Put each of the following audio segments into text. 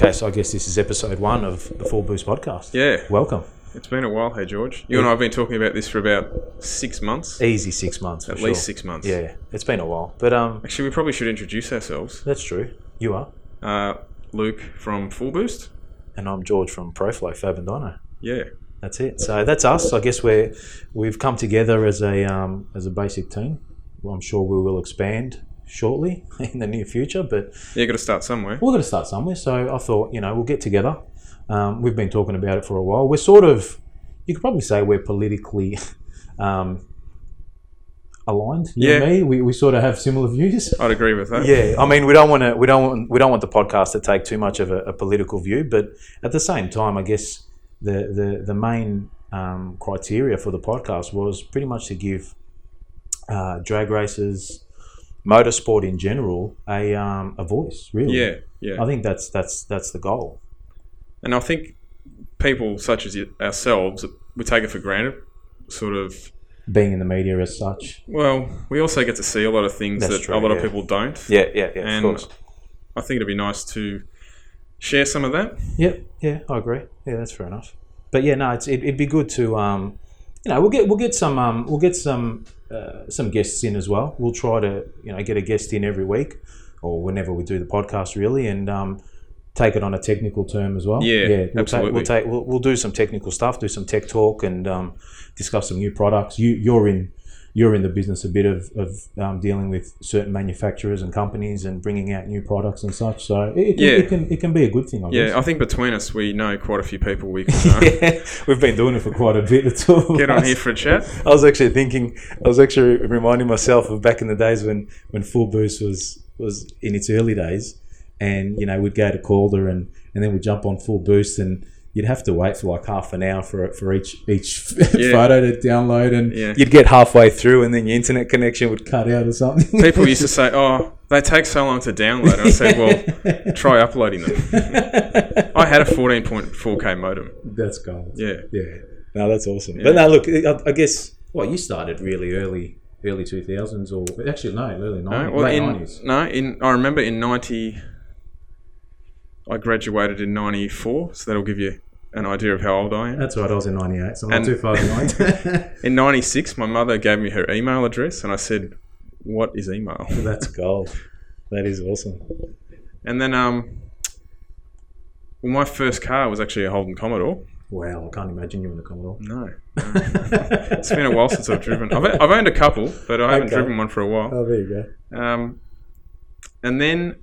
Okay, so I guess this is episode one of the FullBOOST podcast. Yeah, Welcome. it's been a while. Hey, George. You and I have been talking about this for about six months. Easy six months. For At sure. least six months. Yeah, it's been a while, but um, Actually, we probably should introduce ourselves. that's true. You are, Uh, Luke from FullBOOST. and I'm George from ProFlow Fab and Dyno. Yeah. That's it. So that's us. I guess we're we've come together as a um, as a basic team. Well, I'm sure we will expand shortly in the near future, but Yeah, got to start somewhere. we're going to start somewhere. So I thought, you know, we'll get together. Um, we've been talking about it for a while. We're sort of, you could probably say we're politically um, aligned. You Yeah. me, we, we sort of have similar views. I'd agree with that. Yeah, I mean, we don't want to, we don't want, we don't want the podcast to take too much of a, a political view, but at the same time, I guess the the the main um, criteria for the podcast was pretty much to give uh, drag racers, motorsport in general, a um, a voice. Really, Yeah, yeah. I think that's that's that's the goal. And I think people such as ourselves, we take it for granted. Sort of. Being in the media as such. Well, we also get to see a lot of things That's that true, a lot yeah. of people don't. Yeah, yeah, yeah. And I think it'd be nice to share some of that. Yeah, yeah, I agree. Yeah, that's fair enough. But yeah, no, it's, it, it'd be good to, um, you know, we'll get we'll get some um, we'll get some uh, some guests in as well. We'll try to you know get a guest in every week or whenever we do the podcast, really, and um, take it on a technical term as well. Yeah, we'll Take, absolutely. we'll take we'll, we'll do some technical stuff, do some tech talk, and um, discuss some new products. You you're in you're in the business a bit of, of um, dealing with certain manufacturers and companies and bringing out new products and such. So it, it, can, Yeah. it can it can be a good thing. I guess. Yeah, I think between us, we know quite a few people we can yeah, we've been doing it for quite a bit. Two of get on here for a chat. I was actually thinking, I was actually reminding myself of back in the days when, when FullBOOST was was in its early days, and you know we'd go to Calder and, and then we'd jump on FullBOOST and you'd have to wait for like half an hour for for each each Yeah. photo to download, and Yeah. you'd get halfway through and then your internet connection would cut out or something. People used to say, "Oh, they take so long to download." And I said, "Well, try uploading them." I had a 14.4k modem. That's gold. Yeah, Yeah, no, that's awesome. But now look, I, I guess well, you started really early, early two thousands, or actually no, early no, nineties, well, late nineties. no, in I remember in 90, I graduated in 94, so that'll give you an idea of how old I am. That's right. I was in '98, so I'm not And- too far behind. In 96, my mother gave me her email address, and I said, "What is email?" That's gold. That is awesome. And then, um, well, my first car was actually a Holden Commodore. Wow, I can't imagine you in a Commodore. No, no. it's been a while since I've driven. I've, I've owned a couple, but I haven't Okay. driven one for a while. Oh, there you go. Um, and then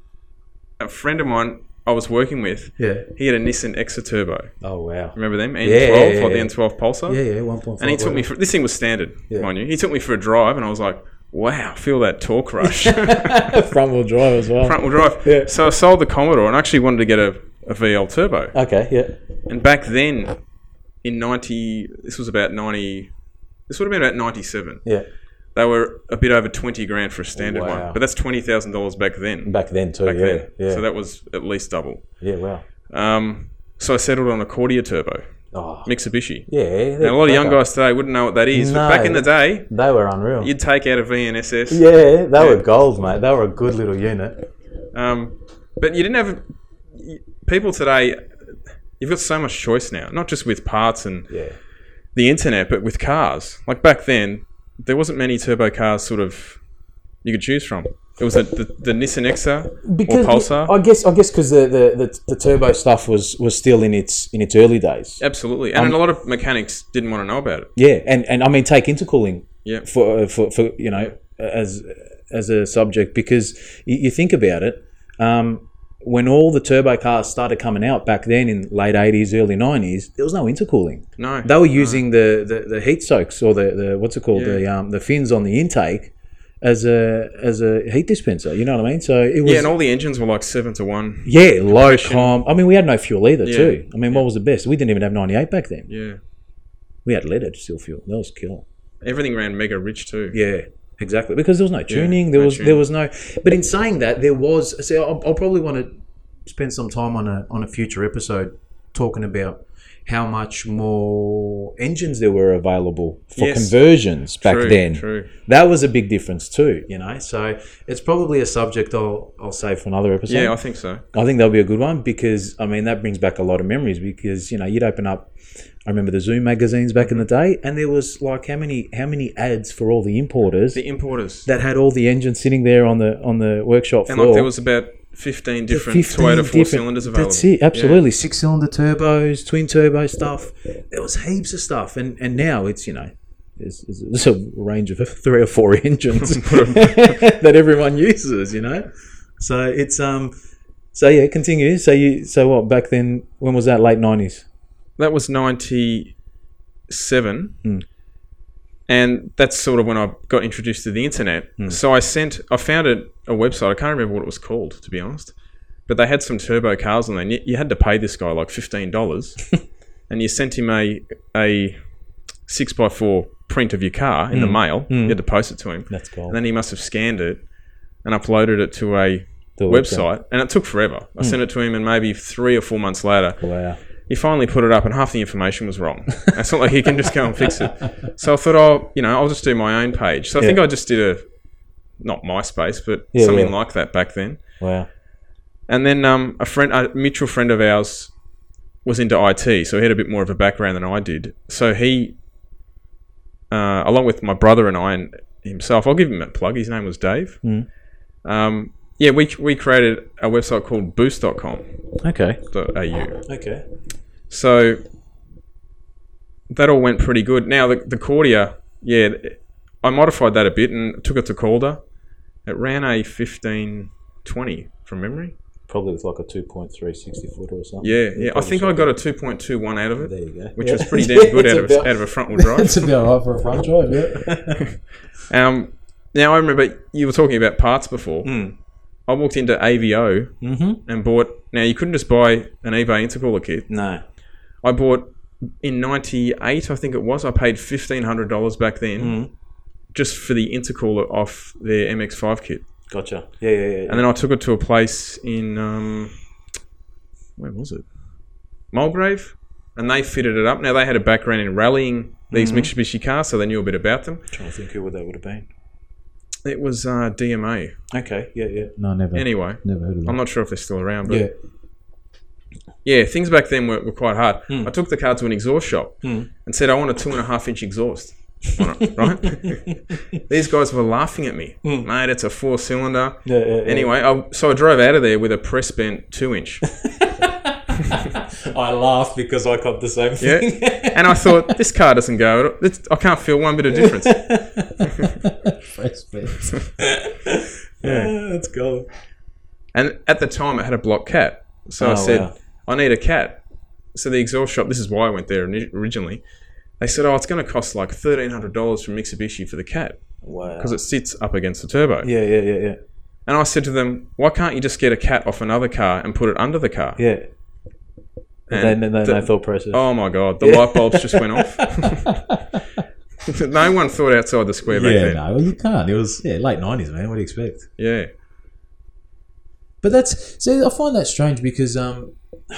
a friend of mine I was working with, Yeah. he had a Nissan Exa Turbo. Oh wow. Remember them? N12, Yeah, yeah, yeah, yeah. the N12 Pulsar. Yeah, yeah. One point five. And he took me for this thing was standard, mind you. He took me for a drive, and I was like, "Wow, feel that torque rush." front wheel drive as well. Front wheel drive. Yeah. So I sold the Commodore and I actually wanted to get a, a VL turbo. Okay. Yeah. And back then, in ninety, this was about ninety. This would have been about ninety-seven. Yeah. They were a bit over twenty grand for a standard Wow. one, but that's twenty thousand dollars back then. Back then too. Back yeah. then, Yeah. so that was at least double. yeah. Wow. Um, so I settled on a Cordia turbo, Oh. Mitsubishi. Yeah. Now, a lot of young guys today wouldn't know what that is, but back in the day, They were unreal. you'd take out a VNSS. yeah, they were gold, mate. They were a good little unit. Um, but you didn't have people today. You've got so much choice now, not just with parts and Yeah. the internet, but with cars. Like back then, there wasn't many turbo cars sort of you could choose from. It was the, the, the Nissan Exa Because or Pulsar. I guess I guess because the, the, the, the turbo stuff was, was still in its in its early days. Absolutely, and a lot of mechanics didn't want to know about it. Yeah, and, and I mean take intercooling Yeah, for, for, for you know as as a subject because you, you think about it um, when all the turbo cars started coming out back then in late 80s early 90s there was no intercooling. No, they were using the, the, the heat soaks or the, the what's it called? Yeah. the um, the fins on the intake as a as a heat dispenser you know what I mean? So it was yeah, and all the engines were like seven to one. yeah low I mean we had no fuel either Yeah. too. I mean what was the best? We didn't even have 98 back then. Yeah, we had leaded steel fuel. That was killer everything ran mega rich too. Yeah, exactly. Because there was no tuning. there no was tuning. there was no. But in saying that, there was. See, I'll, I'll probably want to spend some time on a on a future episode talking about how much more engines there were available for Yes. conversions back True, then. True. That was a big difference too, you know. So it's probably a subject I'll I'll save for another episode. Yeah, I think so. I think that'll be a good one because I mean that brings back a lot of memories because you know you'd open up. I remember the Zoom magazines back in the day, and there was like how many how many ads for all the importers The importers. that had all the engines sitting there on the on the workshop and floor. like there was about 15 different 15 Toyota four cylinders available. That's it, absolutely. Six cylinder turbos, twin turbo stuff. There was heaps of stuff, and and now it's you know. There's, there's a range of three or four engines that everyone uses, you know. So it's um, so yeah, continue. So you, so what? Back then, when was that? Late nineties. That was 97. Hmm. And that's sort of when I got introduced to the internet. Hmm. So I sent, I found a, a website. I can't remember what it was called, to be honest. But they had some turbo cars on there. and You, you had to pay this guy like $15. and you sent him a, a 6x4 print of your car in the mail. You had to post it to him. Hmm. That's cool. And then he must have scanned it and uploaded it to a The website. And it took forever. I sent it to him, and maybe three or four months later, Wow. He finally put it up, and half the information was wrong. it's not like he can just go and fix it. So I thought, oh, you know, I'll just do my own page. So I think I just did a, not MySpace, but Yeah, something yeah. like that back then. Wow. And then um, a friend, a mutual friend of ours, was into IT, so he had a bit more of a background than I did. So he, uh, along with my brother and I and himself, I'll give him a plug. His name was Dave. Mm. Um, yeah, we, we created a website called boost.com.au. Okay. .au. Okay. So that all went pretty good. Now the the Cordia, yeah, I modified that a bit and took it to Calder. It ran a fifteen twenty from memory. Probably with like a 2.3 60 footer or something. Yeah, yeah. I think I got a two point two one out of it, There you go. which Yeah. was pretty damn good out of about- a, out of a front wheel drive. That's about right for a front drive, yeah. Um, now I remember you were talking about parts before. Mm. I walked into AVO mm-hmm. and bought. Now you couldn't just buy an eBay intercooler kit. No. I bought in '98, I think it was. I paid fifteen hundred dollars back then. Mm. just for the intercooler off their MX5 kit. Gotcha. Yeah, yeah, yeah. And then I took it to a place in, um, where was it? Mulgrave. And they fitted it up. Now, they had a background in rallying these Mitsubishi cars, so they knew a bit about them. trying to think who that would have been. It was uh, DMA. Okay. Yeah, yeah. No, never. Anyway, Never heard of that. I'm not sure if they're still around, but Yeah. yeah, things back then were, were quite hard. I took the car to an exhaust shop Hmm. and said, I want a two and a half inch exhaust. it, right? These guys were laughing at me. Mate, it's a four cylinder. Yeah, yeah, yeah. Anyway, I, so I drove out of there with a press bent two inch. I laughed because I got the same Yeah. thing. and I thought, this car doesn't go. It's, I can't feel one bit of difference. Fresh bits. yeah. Ah, that's cool. And at the time, it had a block cat. So I Oh, said, wow. I need a cat. So the exhaust shop, this is why I went there originally. They said, oh, it's going to cost like $1,300 from Mitsubishi for the cat Wow. because it sits up against the turbo. Yeah, yeah, yeah, yeah. And I said to them, why can't you just get a cat off another car and put it under the car? Yeah. And then, then the- no thought process. Oh my God, the light bulbs just went off. no one thought outside the square back yeah, then. no, well, you can't. It was yeah, late nineties, man. What do you expect? Yeah. But that's see, I find that strange because um,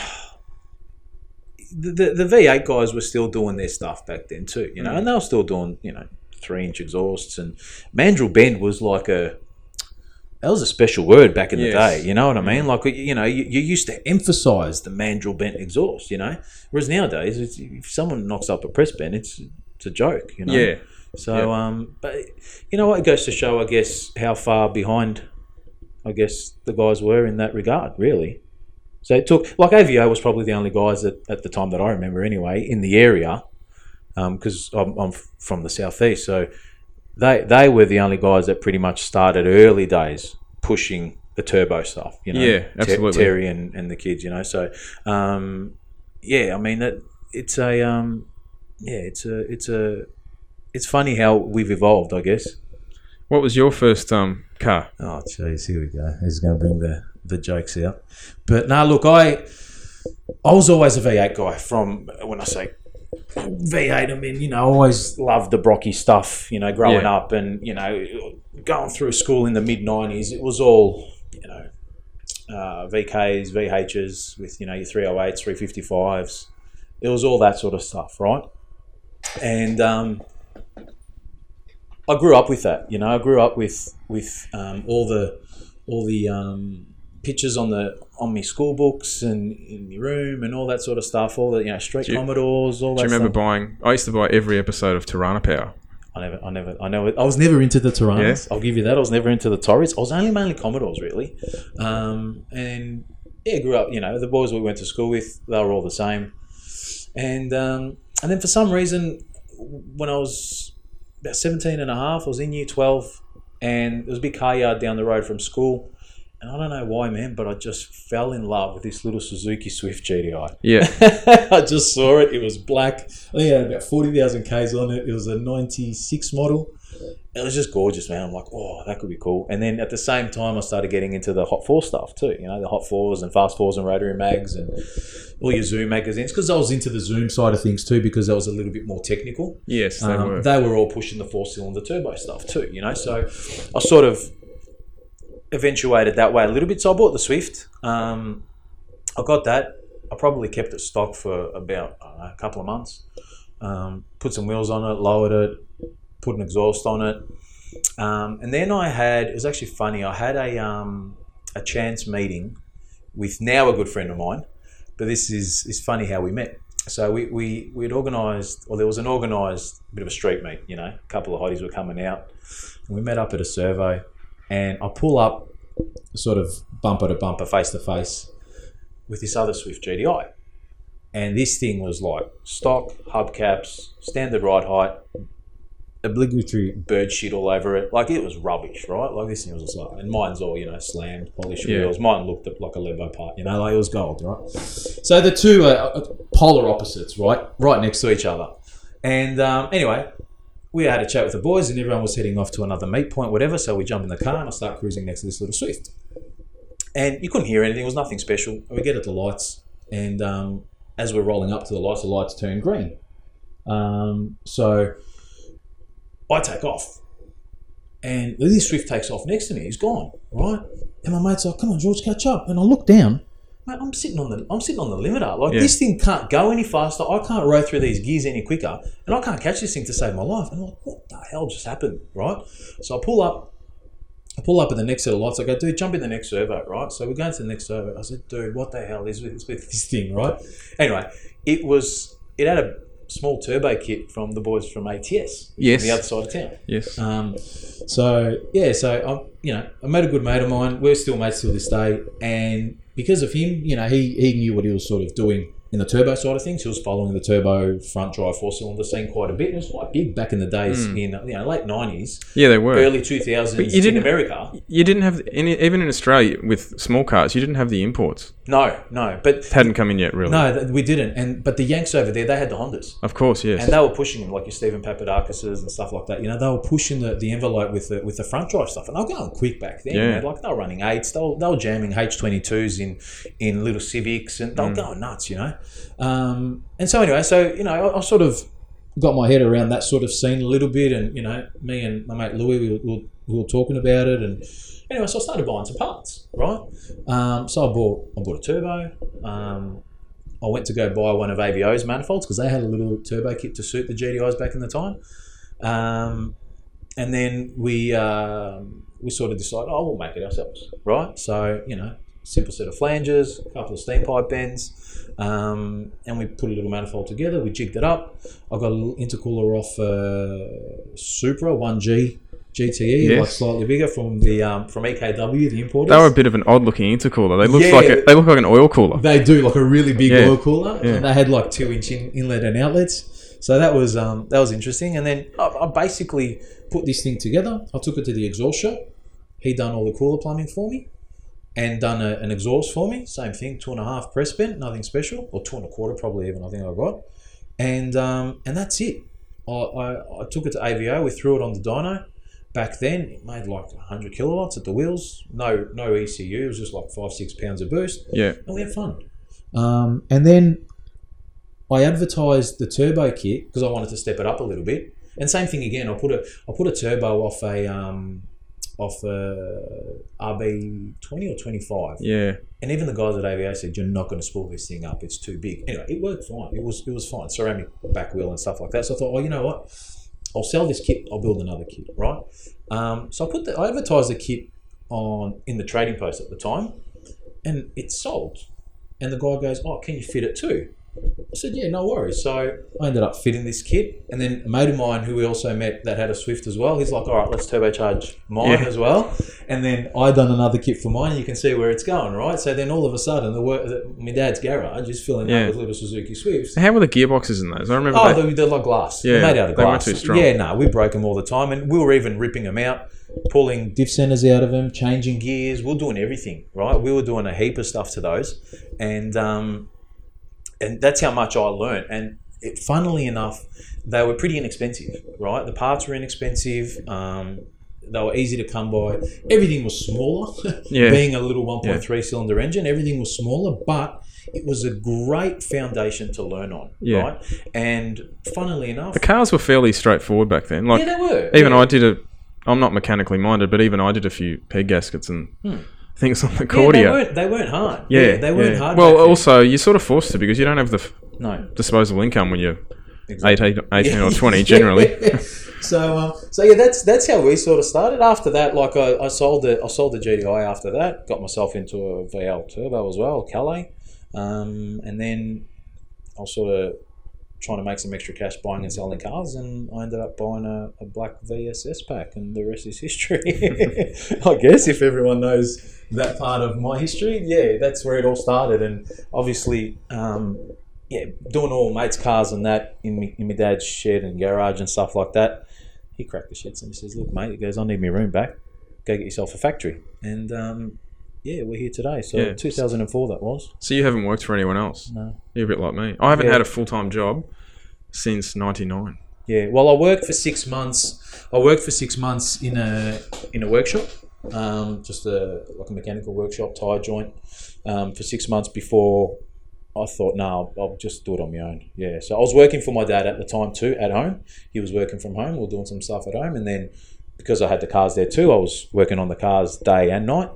the, the, the V8 guys were still doing their stuff back then too, you know, Mm. and they were still doing, you know, three inch exhausts. And Mandrel Bent was like a, that was a special word back in the day, you know what I mean? Like, you know, you, you used to emphasize the mandrel bent exhaust, you know, whereas nowadays, it's, if someone knocks up a press bent, it's it's a joke, you know. Yeah. So, Yeah. um, but you know what? It goes to show, I guess, how far behind, I guess, the guys were in that regard, really. So it took, like AVO was probably the only guys that, at the time that I remember anyway, in the area, because I'm, I'm from the southeast. So they they were the only guys that pretty much started early days pushing the turbo stuff, you know. Yeah, Ter- absolutely. Terry and, and the kids, you know. So, um, yeah, I mean, it, it's a, um, yeah, it's a, it's a, it's funny how we've evolved, I guess. What was your first um car? oh jeez, here we go. He's going to bring the the jokes out. But no, look, I I was always a V8 guy from when I say V8, I mean, you know, I always loved the Brocky stuff, you know, growing Yeah. up and, you know, going through school in the mid 90s, it was all, you know, uh, VKs, VHs with you know your 308s, 355s. It was all that sort of stuff, right? And um, I grew up with that. You know, I grew up with with um, all the all the um, pictures on the on my school books and in my room and all that sort of stuff. All the you know street Do you- commodores. All Do that. you remember stuff. buying? I used to buy every episode of Torana Power. I never, I never, I never, I was never into the Toranas. Yeah. I'll give you that. I was never into the Torres. I was only mainly Commodores, really. Um, and yeah, grew up. You know, the boys we went to school with, they were all the same. And um, and then for some reason, when I was about 17 and a half, I was in year 12, and there was a big car yard down the road from school. And I don't know why, man, but I just fell in love with this little Suzuki Swift GTI. Yeah, I just saw it. It was black. I think it had about 40,000 Ks on it. It was a 96 model. It was just gorgeous, man. I'm like, oh, that could be cool. And then at the same time, I started getting into the Hot Four stuff too. You know, the Hot Fours and Fast Fours and Rotary Mags and all your Zoom magazines. Because I was into the Zoom side of things too, because that was a little bit more technical. yes, they Um, were. they were all pushing the four cylinder turbo stuff too, you know. So I sort of eventuated that way a little bit. So I bought the Swift. Um, I got that. I probably kept it stock for about know, a couple of months. Um, put some wheels on it, lowered it, put an exhaust on it, um, and then I had. It was actually funny. I had a um, a chance meeting with now a good friend of mine, but this is is funny how we met. So we we we'd organised, or there was an organised bit of a street meet. You know, a couple of hotties were coming out, and we met up at a servo, and I pull up, sort of bumper to bumper, face to face, with this other Swift GTI, and this thing was like stock hubcaps, standard ride height, obligatory bird shit all over it. Like it was rubbish, right? Like this thing was just like, and mine's all you know slammed, polished Yeah. wheels. Mine looked like a Lembo part, you know, like it was gold, right? So the two are polar opposites, right? Right next to each other. And um, anyway, we had a chat with the boys, and everyone was heading off to another meet point, whatever. So we jump in the car and I start cruising next to this little Swift. And you couldn't hear anything; it was nothing special. We get at the lights, and um, as we're rolling up to the lights, the lights turn green. Um, so I take off. And this Swift takes off next to me. He's gone, right? And my mate's like, "Come on, George, catch up." And I look down. Mate, I'm sitting on the I'm sitting on the limiter. Like Yeah. this thing can't go any faster. I can't row through these gears any quicker, and I can't catch this thing to save my life. And I'm like, what the hell just happened, right? So I pull up. I pull up at the next set of lights. I go, dude, jump in the next servo, right? So we're going to the next servo. I said, dude, what the hell is with, with this thing, right? Anyway, it was it had a small turbo kit from the boys from ATS, Yes. the other side of town. yes. Um, so yeah, so I, you know, I met a good mate of mine. We're still mates till this day, and because of him, you know, he he knew what he was sort of doing in the turbo side of things. He was following the turbo front drive four cylinder scene quite a bit. It was quite big back in the days in you know late nineties, yeah, they were. early two thousands in America. You didn't have any, even in Australia with small cars. You didn't have the imports. No, no, but Hadn't come in yet, really. no, we didn't. And but the Yanks over there, they had the Hondas. Of course, yes. And they were pushing them like your Stephan Papadakis's and stuff like that. You know, they were pushing the, the envelope with the with the front drive stuff, and they were going quick back then. Yeah. man. Like they were running eights, they were, they were jamming H twenty twos in in little Civics, and they Mm. were going nuts. You know, um, and so anyway, so you know, I, I sort of got my head around that sort of scene a little bit, and you know, me and my mate Louis, we we were talking about it, and anyway, so I started buying some parts, right? Um, so I bought I bought a turbo. Um, I went to go buy one of AVO's manifolds because they had a little turbo kit to suit the GTIs back in the time. Um, and then we um, we sort of decided, oh, we'll make it ourselves, right? So you know, simple set of flanges, a couple of steam pipe bends, um, and we put a little manifold together. We jigged it up. I got a little intercooler off uh, Supra One G GTE, like slightly bigger from the um, from EKW, the importers. they were a bit of an odd-looking intercooler. They looked Yeah. like a, they look like an oil cooler. They do like a really big Yeah. oil cooler, Yeah. and they had like two inch in, inlet and outlets. So that was um, that was interesting. And then I, I basically put this thing together. I took it to the exhaust shop. He done all the cooler plumbing for me, and done a, an exhaust for me. Same thing, two and a half press bent, nothing special, or two and a quarter probably even. I think I got, and um, and that's it. I, I, I took it to AVO. We threw it on the dyno. Back then, it made like 100 kilowatts at the wheels. No, no ECU. It was just like five, six pounds of boost Yeah. and we had fun. Um, and then I advertised the turbo kit because I wanted to step it up a little bit. And same thing again. I put a I put a turbo off a um, off uh, RB twenty or twenty five. Yeah. And even the guys at AVO said, "You're not going to spool this thing up. It's too big." Anyway, it worked fine. It was it was fine. Ceramic back wheel and stuff like that. So I thought, oh, you know what? I'll sell this kit. I'll build another kit, right? Um, so I put the I advertised the kit on in the trading post at the time, and it sold. And the guy goes, "Oh, can you fit it too?" I said, "Yeah, no worries." So I ended up fitting this kit, and then a mate of mine who we also met that had a Swift as well. He's like, "All right, let's turbocharge mine Yeah. as well." And then I done another kit for mine, and you can see where it's going, right? So then all of a sudden, the work, the, my dad's garage is filling Yeah. up with little Suzuki Swifts. How were the gearboxes in those? I remember Oh, they, they're, they're like glass. Yeah, They're made out of glass. they weren't too strong. Yeah, no, we broke them all the time, and we were even ripping them out, pulling diff centers out of them, changing gears. We are doing everything, right? We were doing a heap of stuff to those, and um, and that's how much I learned. And it, funnily enough, they were pretty inexpensive, right? The parts were inexpensive. Um, they were easy to come by. Everything was smaller. Yeah. Being a little 1.3 cylinder engine, everything was smaller, but it was a great foundation to learn on, Yeah. right? And funnily enough, the cars were fairly straightforward back then. Like yeah, they were. even yeah. I did a. I'm not mechanically minded, but even I did a few peg gaskets and things on the Hmm. Yeah, they weren't. They weren't hard. Yeah, they weren't yeah. hard. Well, also you're sort of forced to because you don't have the f- no. disposable income when you're Exactly. 18, 18 or 20 generally. So, um, so yeah, that's that's how we sort of started. After that, like I, I sold the I sold the GTI. After that, got myself into a VL turbo as well, Calais, um, and then I sort of trying to make some extra cash buying and selling cars, and I ended up buying a, a black VSS pack, and the rest is history. I guess if everyone knows that part of my history, yeah, that's where it all started, and obviously. Um, yeah, doing all mates' cars and that in me, in my dad's shed and garage and stuff like that. He cracked the shits and he says, "Look, mate," he goes, "I need my room back. Go get yourself a factory." And um, yeah, we're here today. So Yeah. 2004 that was. so you haven't worked for anyone else. No. You're a bit like me. I haven't Yeah. had a full time job since '99. Yeah. Well, I worked for six months. I worked for six months in a in a workshop, um, just a like a mechanical workshop, tire joint, um, for six months before. I thought, no, I'll just do it on my own. Yeah. So I was working for my dad at the time too, at home. He was working from home. We were doing some stuff at home, and then because I had the cars there too, I was working on the cars day and night.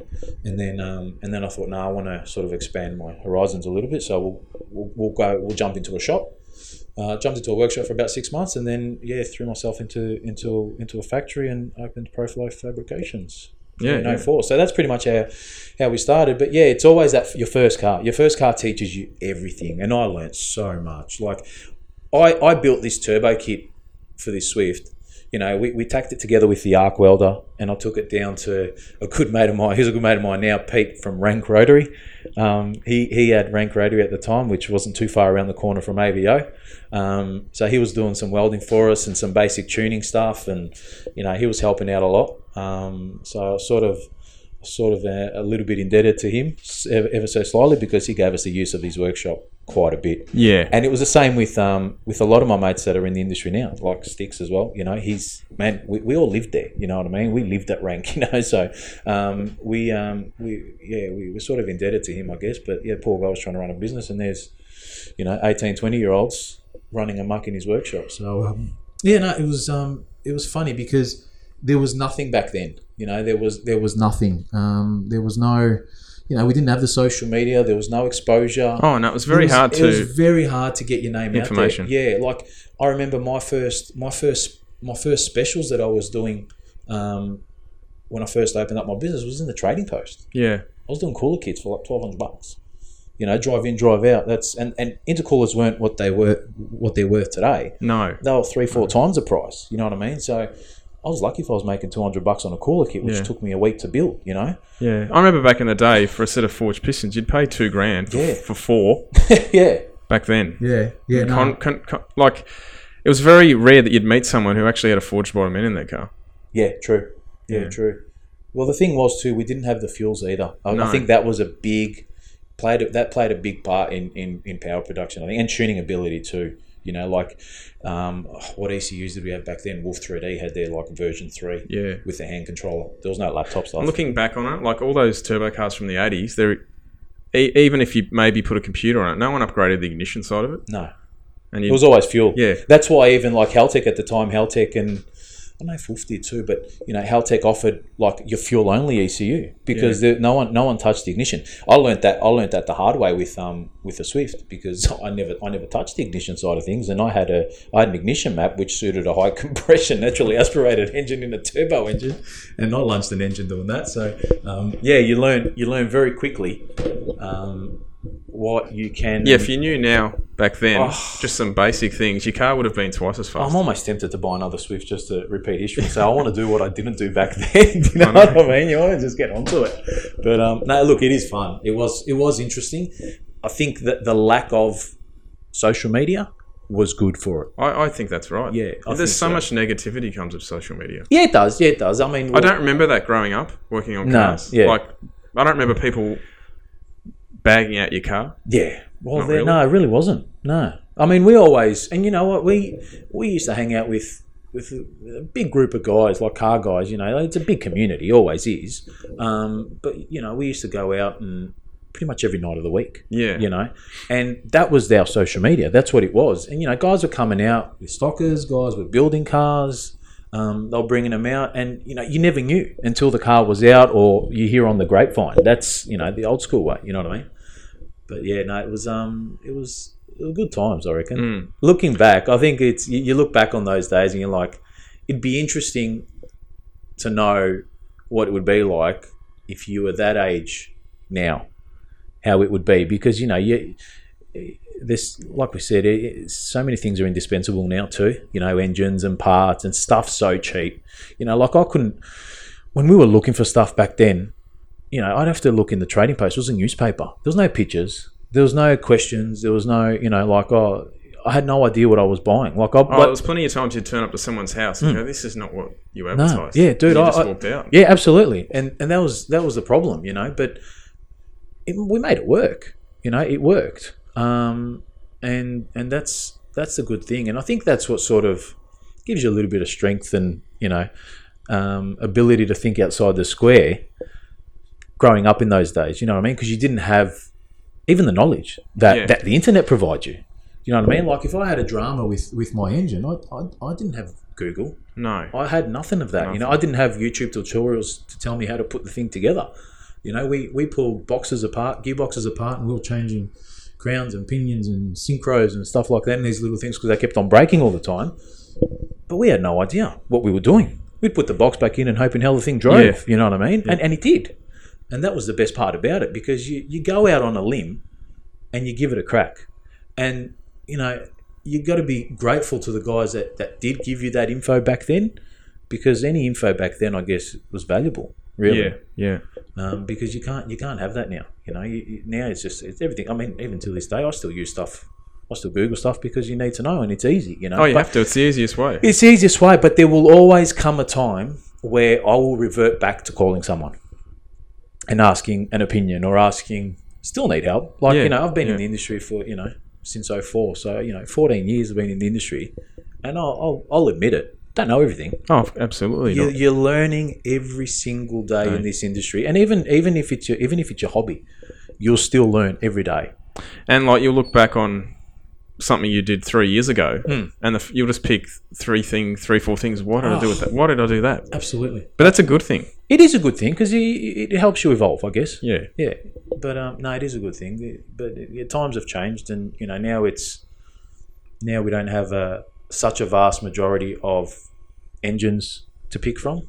And then, um, and then I thought, no, I want to sort of expand my horizons a little bit. So we'll, we'll, we'll go, we'll jump into a shop. Uh, jumped into a workshop for about six months, and then yeah, threw myself into into into a factory and opened ProFlow Fabrications. Yeah, in yeah. 04. So that's pretty much how how we started. But yeah, it's always that your first car. Your first car teaches you everything, and I learned so much. Like I I built this turbo kit for this Swift. You know, we, we tacked it together with the arc welder, and I took it down to a good mate of mine. He's a good mate of mine now, Pete from Rank Rotary. Um, he he had Rank Rotary at the time, which wasn't too far around the corner from AVO. Um, so he was doing some welding for us and some basic tuning stuff, and you know he was helping out a lot. Um, so I sort of sort of a, a little bit indebted to him ever, ever so slightly because he gave us the use of his workshop quite a bit. Yeah. And it was the same with um, with a lot of my mates that are in the industry now, like Sticks as well. You know, he's man, we, we all lived there. You know what I mean? We lived at rank. You know, so um, we um, we yeah we were sort of indebted to him, I guess. But yeah, poor guy was trying to run a business, and there's you know 18, 20 year olds running amok in his workshop. So um, yeah, no, it was um, it was funny because there was nothing back then. You know, there was there was nothing. Um, there was no. You know, we didn't have the social media. There was no exposure. Oh, no, it was very It was- hard It was very hard to get your name Information. out there. Yeah, like I remember my first, my first, my first specials that I was doing um, when I first opened up my business was in the trading post. yeah. I was doing cooler kits for like twelve hundred bucks. You know, drive in, drive out. That's and and intercoolers weren't what they were, what they're worth today. No. They were three, four times the price. You know what I mean? So. I was lucky if I was making two hundred bucks on a cooler kit, which Yeah. took me a week to build. You know, Yeah. I remember back in the day for a set of forged pistons, you'd pay two grand for, Yeah. for four yeah, back then. yeah, yeah. Con, con, con, like, it was very rare that you'd meet someone who actually had a forged bottom end in their car. Yeah, true. Yeah, Yeah. true. Well, the thing was too, we didn't have the fuels either. I, No. I think that was a big played that played a big part in, in, in power production. I think and tuning ability too. You know, like um, what ECUs did we have back then? Wolf 3D had their like version three Yeah. with the hand controller. There was no laptop stuff. Looking back on it, like all those turbo cars from the 80s, they're. E- even if you maybe put a computer on it, no one upgraded the ignition side of it. no, And it was always fuel. Yeah. that's why even like Haltech at the time, Haltech and I know Fulf did too, but you know, Haltech offered like your fuel only ECU because there, no one no one touched the ignition. I learned that I learned that the hard way with um with the Swift because I never I never touched the ignition side of things, and I had a I had an ignition map which suited a high compression naturally aspirated engine in a turbo engine, and I launched an engine doing that. So um, yeah, you learn you learn very quickly. Um, what you can Yeah, if you knew now back then, Oh. just some basic things, your car would have been twice as fast. I'm almost tempted to buy another Swift just to repeat history and say I want to do what I didn't do back then. you know, what I mean? You want to just get onto it. But um, no, look, it is fun. It was it was interesting. I think that the lack of social media was good for it. I, I think that's right. Yeah, I There's so, so. much negativity comes with social media. Yeah, it does. Yeah, it does. I mean, I don't remember that growing up working on No, cars. yeah. Like I don't remember people bagging out your car. Yeah. Well, there, really? no, it really wasn't. No. I mean, we always, and you know what, we we used to hang out with with a, big group of guys, like car guys. You know, it's a big community, always is. Um, but you know, we used to go out and pretty much every night of the week. Yeah. You know, and that was our social media. That's what it was. And you know, guys were coming out with stockers. Guys were building cars. Um, they were bringing them out, and you know, you never knew until the car was out, or you hear on the grapevine. That's you know the old school way. You know what I mean? But yeah, no, it was um, it was, it was good times. I reckon. Mm. Looking back, I think it's you, you look back on those days and you're like, it'd be interesting to know what it would be like if you were that age now, how it would be because you know you. This, like we said, it, so many things are indispensable now too. You know, engines and parts and stuff so cheap. You know, like I couldn't when we were looking for stuff back then. You know, I'd have to look in the trading post. It was a newspaper. There was no pictures. There was no questions. There was no, you know, like oh, I had no idea what I was buying. Like I, Oh, but- there was plenty of times you'd turn up to someone's house and hmm. go, "This is not what you advertised." yeah, dude, I- just I- walked out. Yeah, absolutely, and and that was that was the problem, you know. But it, we made it work, you know. It worked, um, and and that's that's a good thing, and I think that's what sort of gives you a little bit of strength and you know um, ability to think outside the square. Growing up in those days, you know what I mean, because you didn't have even the knowledge that Yeah. that the internet provides you. You know what I mean? Like if I had a drama with with my engine, I I, I didn't have Google. No. I had nothing of that. You know, I didn't have YouTube tutorials to tell me how to put the thing together. You know, we we pulled boxes apart, gearboxes apart, and we were changing crowns and pinions and synchros and stuff like that, and these little things because they kept on breaking all the time. But we had no idea what we were doing. We'd put the box back in and hoping hell the thing drove. Yeah. You know what I mean? And and it did. And that was the best part about it because you you go out on a limb and you give it a crack, and you know you've got to be grateful to the guys that that did give you that info back then, because any info back then, I guess, was valuable. Really, Yeah. Yeah. Um, because you can't you can't have that now. You know, you, you- now it's just it's everything. I mean, even to this day, I still use stuff. I still Google stuff because you need to know, and it's easy. You know, Oh, you But have to. It's the easiest way. it's the easiest way. But there will always come a time where I will revert back to calling someone and asking an opinion or asking. Still need help. Like Yeah, you know, I've been in the industry for you know since 04. so you know, fourteen years I've been in the industry, and I'll I'll, I'll admit it. Don't know everything Oh, absolutely. you, not. you're learning every single day in this industry, and even even if it's your even if it's your hobby, you'll still learn every day. And like you'll look back on something you did three years ago, Hmm. and the, you'll just pick three thing, three, four things. Why did I do with that? Why did I do that? Absolutely, But that's a good thing. it is a good thing because it, it helps you evolve, I guess. Yeah. Yeah, but um, no, it is a good thing. But yeah, times have changed, and you know now it's now we don't have a, such a vast majority of engines to pick from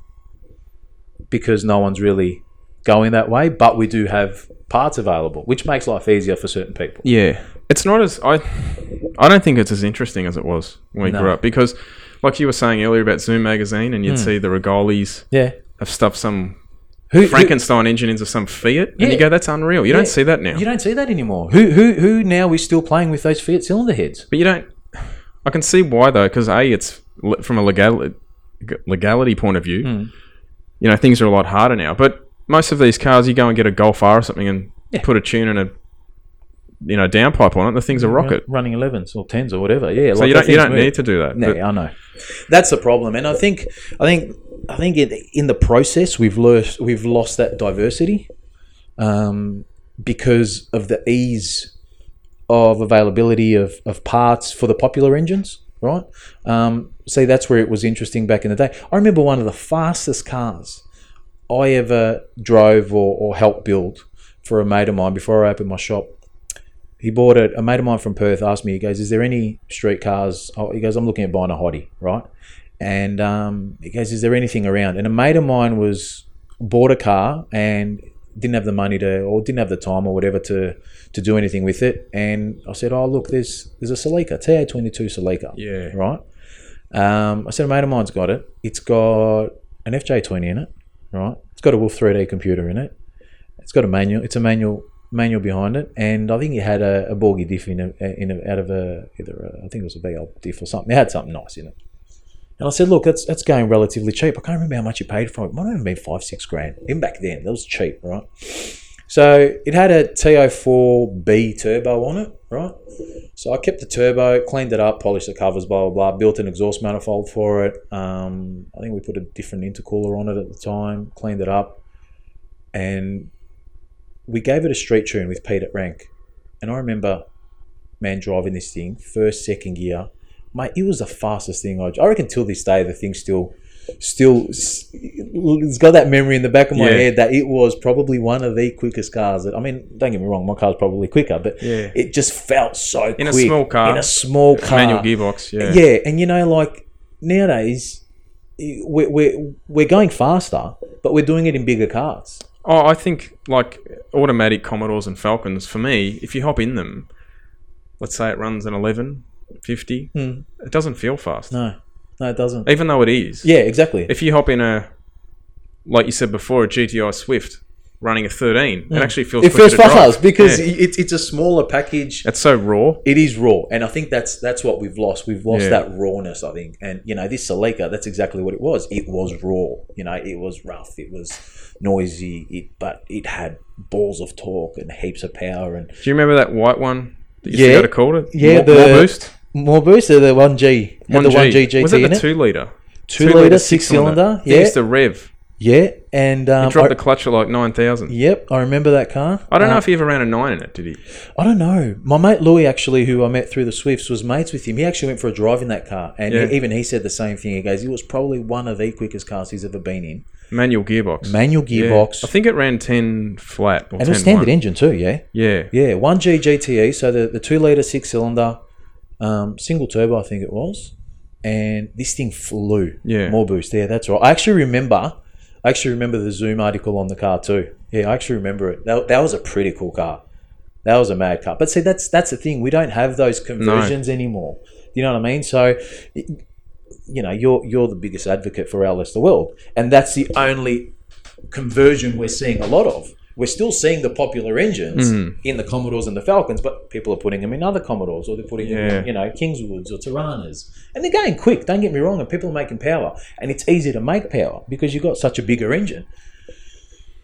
because no one's really going that way. But we do have parts available, which makes life easier for certain people. Yeah, it's not as I. I don't think it's as interesting as it was when we No. grew up because, like you were saying earlier about Zoom magazine, and you'd Hmm. see the Regolis Yeah, have stuffed some who, who- Frankenstein engine into some Fiat, and you go, "That's unreal." You Yeah. don't see that now. You don't see that anymore. Who who who now is still playing with those Fiat cylinder heads? But you don't. I can see why though, because a it's from a legal legality point of view. Hmm. You know, things are a lot harder now. But most of these cars, you go and get a Golf R or something, and Yeah. put a tune and a you know downpipe on it. The thing's a rocket. running 11s or 10s or whatever. Yeah, So you don't you don't need to do that. No, But- I know. That's the problem, and I think I think I think in, in the process we've lost we've lost that diversity um, because of the ease of availability of, of parts for the popular engines. Right, um, see, that's where it was interesting back in the day. I remember one of the fastest cars I ever drove or, or helped build for a mate of mine before I opened my shop. He bought it. A mate of mine from Perth asked me, he goes, Is there any street cars? Oh, he goes, I'm looking at buying a hottie, right? And um, he goes, Is there anything around? And a mate of mine was bought a car and didn't have the money to, or didn't have the time or whatever to to do anything with it. And I said, Oh, look, there's there's a Celica, TA22 Celica Yeah. right? Um, I said a mate of mine's got it. It's got an FJ20 in it, right? It's got a Wolf 3D computer in it. It's got a manual. It's a manual manual behind it, and I think it had a, a Borgie diff in a, in a, out of a either a, I think it was a VL diff or something. It had something nice in it. And I said, look, that's that's going relatively cheap. I can't remember how much you paid for it. It might have even been five, six grand. Even back then, that was cheap, right? So it had a TO4B turbo on it, right? So I kept the turbo, cleaned it up, polished the covers, blah blah blah. Built an exhaust manifold for it. Um, I think we put a different intercooler on it at the time. Cleaned it up, and we gave it a street tune with Pete at rank. And I remember, man, driving this thing first, second gear, mate. It was the fastest thing I. I reckon till this day the thing still, still, it's got that memory in the back of my Yeah. head that it was probably one of the quickest cars. That I mean, don't get me wrong, my car's probably quicker, but Yeah. it just felt so In a small car. in a small car, Manual gearbox. Yeah. yeah, and you know, like nowadays, we're, we're, we're going faster, but we're doing it in bigger cars. Oh, I think like automatic Commodores and Falcons. For me, if you hop in them, let's say it runs an 11, 50, Hmm. it doesn't feel fast, No, no, it doesn't. even though it is. Yeah, exactly. If you hop in a, like you said before, a GTI Swift running a 13, it actually feels Hmm. it feels fast because Yeah. it's it's a smaller package. it's so raw. It is raw, and I think that's that's what we've lost. We've lost Yeah. that rawness, I think. And you know, this Celica, that's exactly what it was. It was raw. You know, it was rough. It was noisy. It but it had balls of torque and heaps of power and Do you remember that white one that you yeah. to call it? Yeah, more, the- more boost. More boost. or The one G, and the one G GT Was it in the it. two liter? Two liter, six cylinder. Yeah. Yeah, used to rev. yeah, and um, He dropped I- the clutch at like nine thousand. Yep, I remember that car. I don't know Uh, if he ever ran a nine in it. Did he? I don't know. My mate Louis, actually, who I met through the Swifts, was mates with him. He actually went for a drive in that car, and Yeah. he, even he said the same thing. He goes, "It was probably one of the quickest cars he's ever been in. Manual gearbox. Manual Yeah. gearbox, I think it ran ten flat or and it 10 was standard engine too. Yeah, Yeah. yeah, one G GTE. So the the two liter six cylinder, um, single turbo, I think it was, and this thing flew. Yeah. more boost. Yeah, that's right. I actually remember. I actually remember the Zoom article on the car too. Yeah, I actually remember it. That, that was a pretty cool car. That was a mad car. But see, that's that's the thing. We don't have those conversions anymore. You know what I mean? So, you know, you're you're the biggest advocate for our list the world, and that's the only conversion we're seeing a lot of. We're still seeing the popular engines Mm. in the Commodores and the Falcons, but people are putting them in other Commodores, or they're putting them in, you know, Kingswoods or Toranas, and they're going quick. Don't get me wrong, and people are making power, and it's easy to make power because you've got such a bigger engine.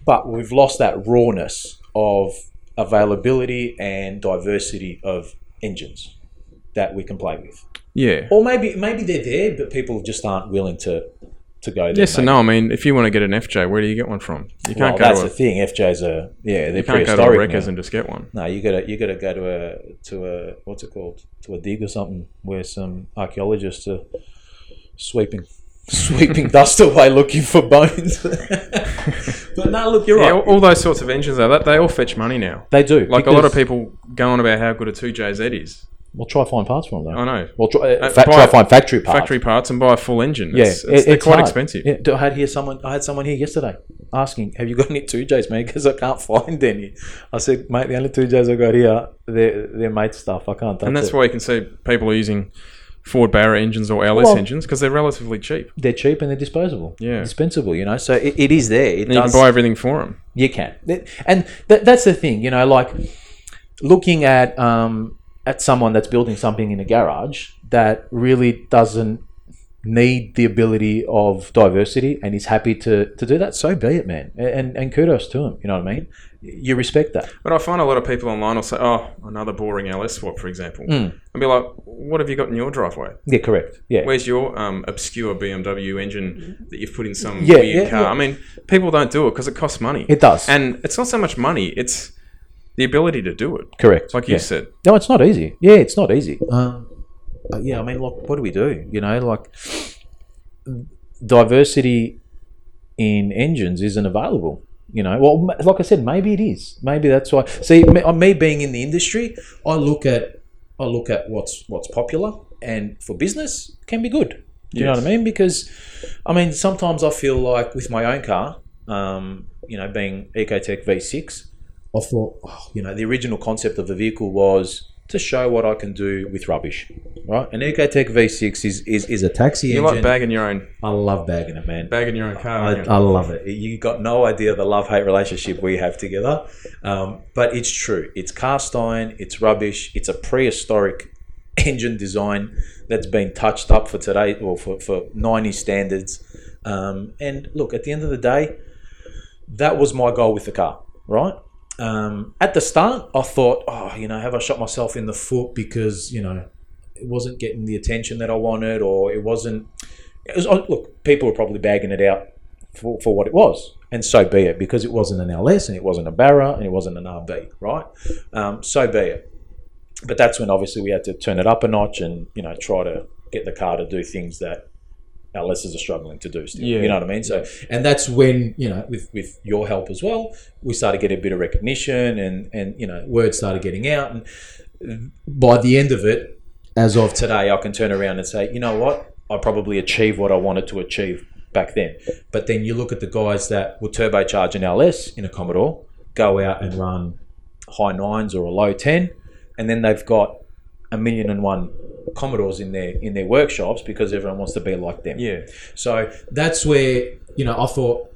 But we've lost that rawness of availability and diversity of engines that we can play with. Yeah. Or maybe maybe they're there, but people just aren't willing to to go there. Yes and no. I mean, if you want to get an FJ, where do you get one from? You can't go that's to the a, thing. FJ's are yeah, they're you can't go to a prehistoric. Wreckers now. and just get one. No, you gotta you gotta go to a to a what's it called to a dig or something where some archaeologists are sweeping sweeping dust away looking for bones. but no, look, you're Yeah, right. all, those sorts of engines though, that they all fetch money now. they do. Like a lot of people go on about how good a two JZ is. We'll try find parts for them though. I know. We'll try, uh, Uh, fa- try find factory parts. Factory parts and buy a full engine. Yeah, It's, it- it's, quite hard. expensive. Yeah, I had here someone. I had someone here yesterday asking, "Have you got any two Js, mate? Because I can't find any." I said, "Mate, the only two Js I got here, they're they're mate stuff. I can't touch and that's it. why you can see people are using Ford Barra engines or LS Well- engines because they're relatively cheap. they're cheap and they're disposable. Yeah. dispensable. You know, so it, it is there. It And you can buy everything for them. You can, and th- that's the thing. You know, like looking at um, at someone that's building something in a garage that really doesn't need the ability of diversity and is happy to, to do that. So be it, man. And and kudos to him. You know what I mean? You respect that. But I find a lot of people online will say, "Oh, another boring LS swap, for example," Mm. and be like, "What have you got in your driveway? Yeah, correct. Yeah, Where's your um, obscure BMW engine that you've put in some Yeah, weird yeah, car?" yeah. I mean, people don't do it because it costs money. it does. and it's not so much money; it's the ability to do it. correct. Like you said, No, it's not easy. Yeah, it's not easy. Um, uh, yeah, I mean, like, what do we do? You know, like diversity in engines isn't available. You know, well, like I said, maybe it is. Maybe that's why. See, me, uh, me being in the industry, I look at I look at what's what's popular, and for business can be good. Do you know what I mean? Because, I mean, sometimes I feel like with my own car, um, you know, being Ecotec V6, I thought, oh, you know, the original concept of the vehicle was to show what I can do with rubbish, right? An Ecotec V6 is is, is a taxi You engine. like bagging your own I love bagging it, man. bagging your own car. I? I love it. You got no idea the love hate relationship we have together. Um, but it's true. It's cast iron. It's rubbish. It's a prehistoric engine design that's been touched up for today, well, for, for 90 standards. Um, and look, at the end of the day, that was my goal with the car, right? Um, at the start, I thought, oh, you know, have I shot myself in the foot because, you know, it wasn't getting the attention that I wanted or it wasn't. It was, oh, look, people were probably bagging it out for, for what it was. And so be it, because it wasn't an LS and it wasn't a Barra and it wasn't an RB, right? Um, so be it. But that's when obviously we had to turn it up a notch and, you know, try to get the car to do things that LSs are struggling to do still. Yeah. You know what I mean? So, and that's when, you know, with, with your help as well, we started getting a bit of recognition and, and, you know, word started getting out. And by the end of it, as of today, I can turn around and say, you know what? I probably achieved what I wanted to achieve back then. But then you look at the guys that will turbocharge an LS in a Commodore, go out and run high nines or a low 10, and then they've got a million and one Commodores in their in their workshops because everyone wants to be like them. yeah. So that's where you know I thought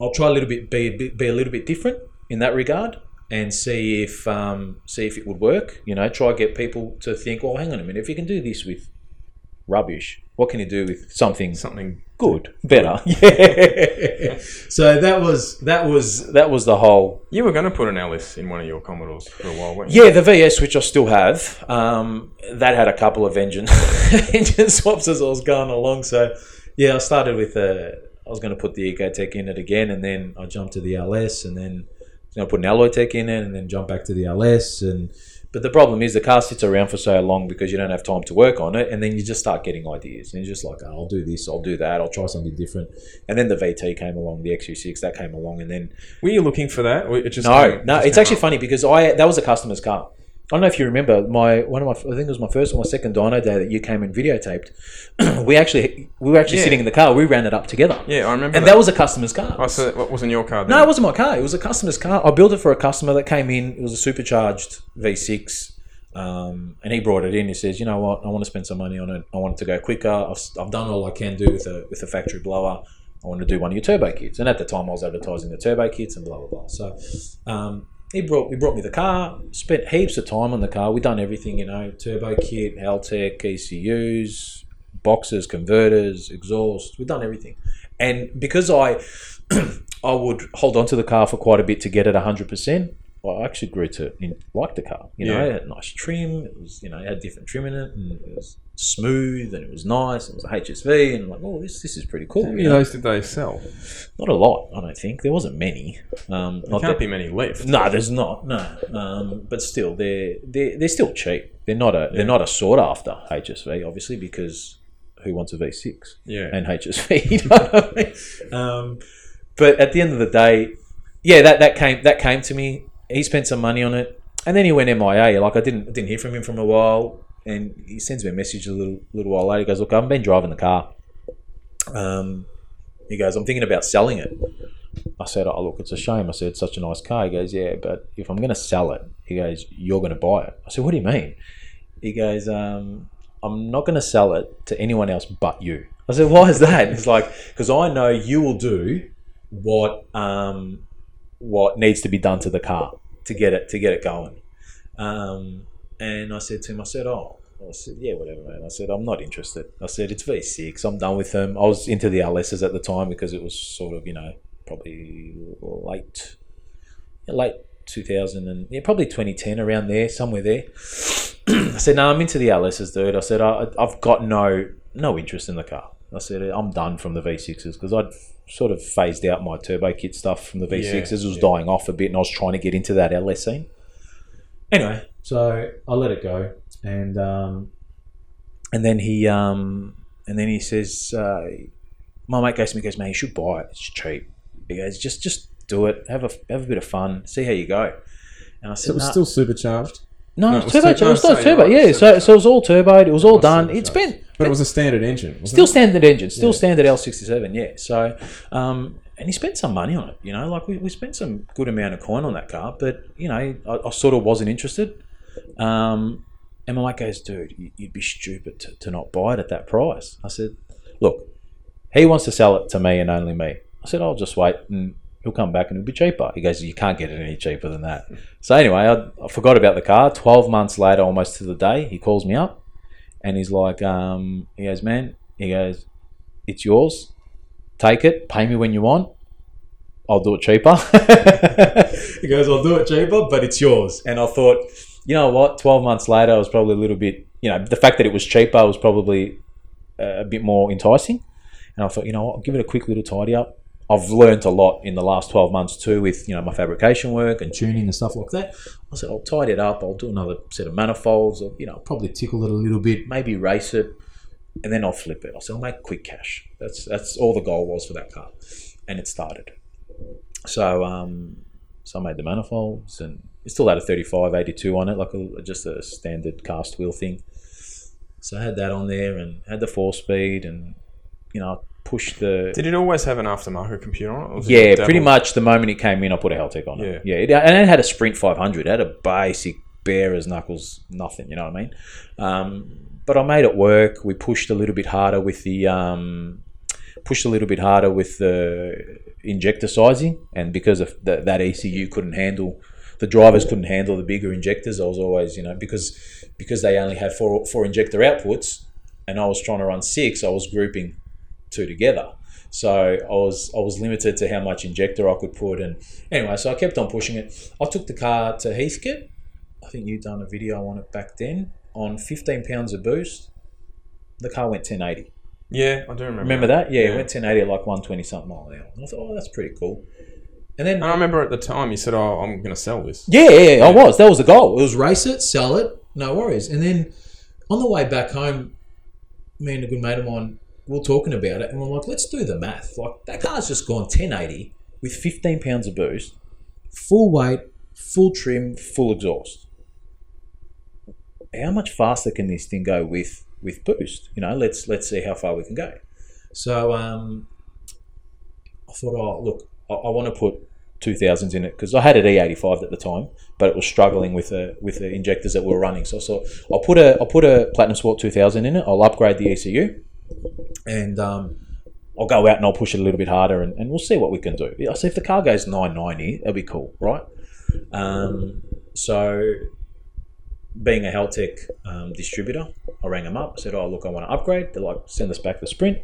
I'll try a little bit be, be, be a little bit different in that regard and see if um, see if it would work. You know, try get people to think, well, hang on a minute, if you can do this with rubbish, what can you do with something Something good, better? Yeah. so that was that was that was the whole you were going to put an LS in one of your Commodores for a while, weren't you? yeah, the VS, which I still have, um, that had a couple of engine engine swaps as I was going along. So, yeah, I started with a. I was going to put the Ecotec in it again, and then I jumped to the LS, and then I was going to put an Alloytec in it, and then jump back to the LS. And but the problem is the car sits around for so long because you don't have time to work on it, and then you just start getting ideas, and you're just like, oh, I'll do this, I'll do that, I'll try something different. And then the VT came along, the XU6 that came along, and then Were you looking for that? Or it just no, no, it's actually up? funny because I that was a customer's car. I don't know if you remember my one of my I think it was my first or my second dyno day that you came and videotaped. we actually we were actually Yeah. sitting in the car. We ran it up together. Yeah, I remember and that. that was a customer's car. Oh, so that wasn't your car then? No, it wasn't my car. It was a customer's car. I built it for a customer that came in. It was a supercharged V6. Um, and he brought it in. He says, "You know what? I want to spend some money on it. I want it to go quicker. I've, I've done all I can do with a with a factory blower. I want to do one of your turbo kits." And at the time, I was advertising the turbo kits and blah blah blah. So um, he brought he brought me the car. Spent heaps of time on the car. We done everything, you know, turbo kit, Haltech, ECUs, boxes, converters, exhaust. We've done everything. And because I I would hold on to the car for quite a bit to get it hundred percent. I actually grew to like the car. You know, Yeah. it had nice trim. It was, you know, it had different trim in it, and it was smooth, and it was nice. It was a HSV, and I'm like, oh, this this is pretty cool. How you many of know? those did they sell? Not a lot, I don't think. There wasn't many. Um, There not can't that- be many left. no, there's not. No, um, but still, they're they're they're still cheap. They're not a Yeah. they're not a sought after HSV, obviously, because who wants a V6 Yeah. and HSV? You know what I mean? Um, but at the end of the day, yeah, that that came that came to me. He spent some money on it, and then he went MIA. Like I didn't didn't hear from him from a while, and he sends me a message a little little while later. He goes, "Look, I haven't been driving the car." Um, he goes, "I'm thinking about selling it." I said, "Oh, look, it's a shame." I said, "It's such a nice car." He goes, "Yeah, but if I'm going to sell it," he goes, "You're going to buy it." I said, "What do you mean?" He goes, um, "I'm not going to sell it to anyone else but you." I said, "Why is that?" He's like, "Because I know you will do what um, what needs to be done to the car to get it to get it going." Um, and I said to him, I said, "Oh." I said, yeah, whatever, man. I said, I'm not interested. I said, it's V6. I'm done with them. I was into the LSs at the time because it was sort of, you know, probably late, late 2000 and yeah, probably 2010 around there, somewhere there. I said, no, I'm into the LSs, dude. I said, I, I've got no no interest in the car. I said, I'm done from the V6s because I'd sort of phased out my turbo kit stuff from the V6s. it was yeah. dying off a bit and I was trying to get into that LS scene. Anyway, so I let it go. And um, and then he um, and then he says, uh, my mate goes to me, he goes, man, you should buy it. It's cheap. He goes, just just do it. Have a have a bit of fun. See how you go. And I So said, it was "Nah." still supercharged, no, No, it was it was turbo. tur- it was no, turbo. Yeah, so so it was all turboed. It was all was done. It's supercharged. been but it was a standard engine. wasn't Still it? standard engine, still Yeah. standard L67, yeah. So, um, and he spent some money on it, you know, like we, we spent some good amount of coin on that car, but, you know, I, I sort of wasn't interested. Um, and my mate goes, dude, you- you'd be stupid to, to not buy it at that price. I said, look, he wants to sell it to me and only me. I said, I'll just wait and he'll come back and it'll be cheaper. He goes, you can't get it any cheaper than that. So anyway, I, I forgot about the car. 12 months later, almost to the day, he calls me up and he's like, um, he goes, man, he goes, it's yours. Take it. Pay me when you want. I'll do it cheaper. he goes, I'll do it cheaper, but it's yours. And I thought, you know what? 12 months later, I was probably a little bit, you know, the fact that it was cheaper was probably uh, a bit more enticing. And I thought, you know what? I'll give it a quick little tidy up. I've learned a lot in the last 12 months too with, you know, my fabrication work and tuning and stuff like that. I said, I'll tidy it up. I'll do another set of manifolds. Or, you know, probably tickle it a little bit, maybe race it, and then I'll flip it. I said, I'll make quick cash. That's that's all the goal was for that car. And it started. So um, so I made the manifolds and it still had a 35, 82 on it, like a, just a standard cast wheel thing. So I had that on there and had the four speed and, you know, pushed the. Did it always have an aftermarket computer on it? or was it Yeah, pretty much the moment it came in, I put a Haltech on it. Yeah. Yeah, it, and it had a Sprint 500. It had a basic bare as knuckles, nothing, you know what I mean? Um, but I made it work. We pushed a little bit harder with the. Um, pushed a little bit harder with the injector sizing, and because of the, that ECU couldn't handle, the drivers couldn't handle the bigger injectors. I was always, you know, because because they only have four four injector outputs, and I was trying to run six. I was grouping two together. So I was I was limited to how much injector I could put, and anyway, so I kept on pushing it. I took the car to Heathcote. I think you'd done a video on it back then on 15 pounds of boost. The car went 1080. Yeah, I do remember. Remember that? Yeah, Yeah. it went 1080 at like 120 something mile an hour. And I thought, oh, that's pretty cool. And then And I remember at the time you said, "Oh, I'm going to sell this." yeah, yeah, yeah, I was. That was the goal. It was race it, sell it, no worries. And then on the way back home, me and a good mate of mine we were talking about it, and we're like, let's do the math. Like that car's just gone 1080 with 15 pounds of boost, full weight, full trim, full exhaust. How much faster can this thing go with with boost? You know, let's let's see how far we can go. So um, I thought, oh look, I, I want to put two thousands in it because I had an E eighty five at the time, but it was struggling with the with the injectors that we were running. So I thought I'll put a I'll put a Platinum Sport two thousand in it. I'll upgrade the ECU, and um, I'll go out and I'll push it a little bit harder, and, and we'll see what we can do. I see if the car goes nine ninety, that'll be cool, right? Um, so being a Haltech um, distributor, I rang them up. Said, "Oh, look, I want to upgrade." They're like, "Send us back the Sprint,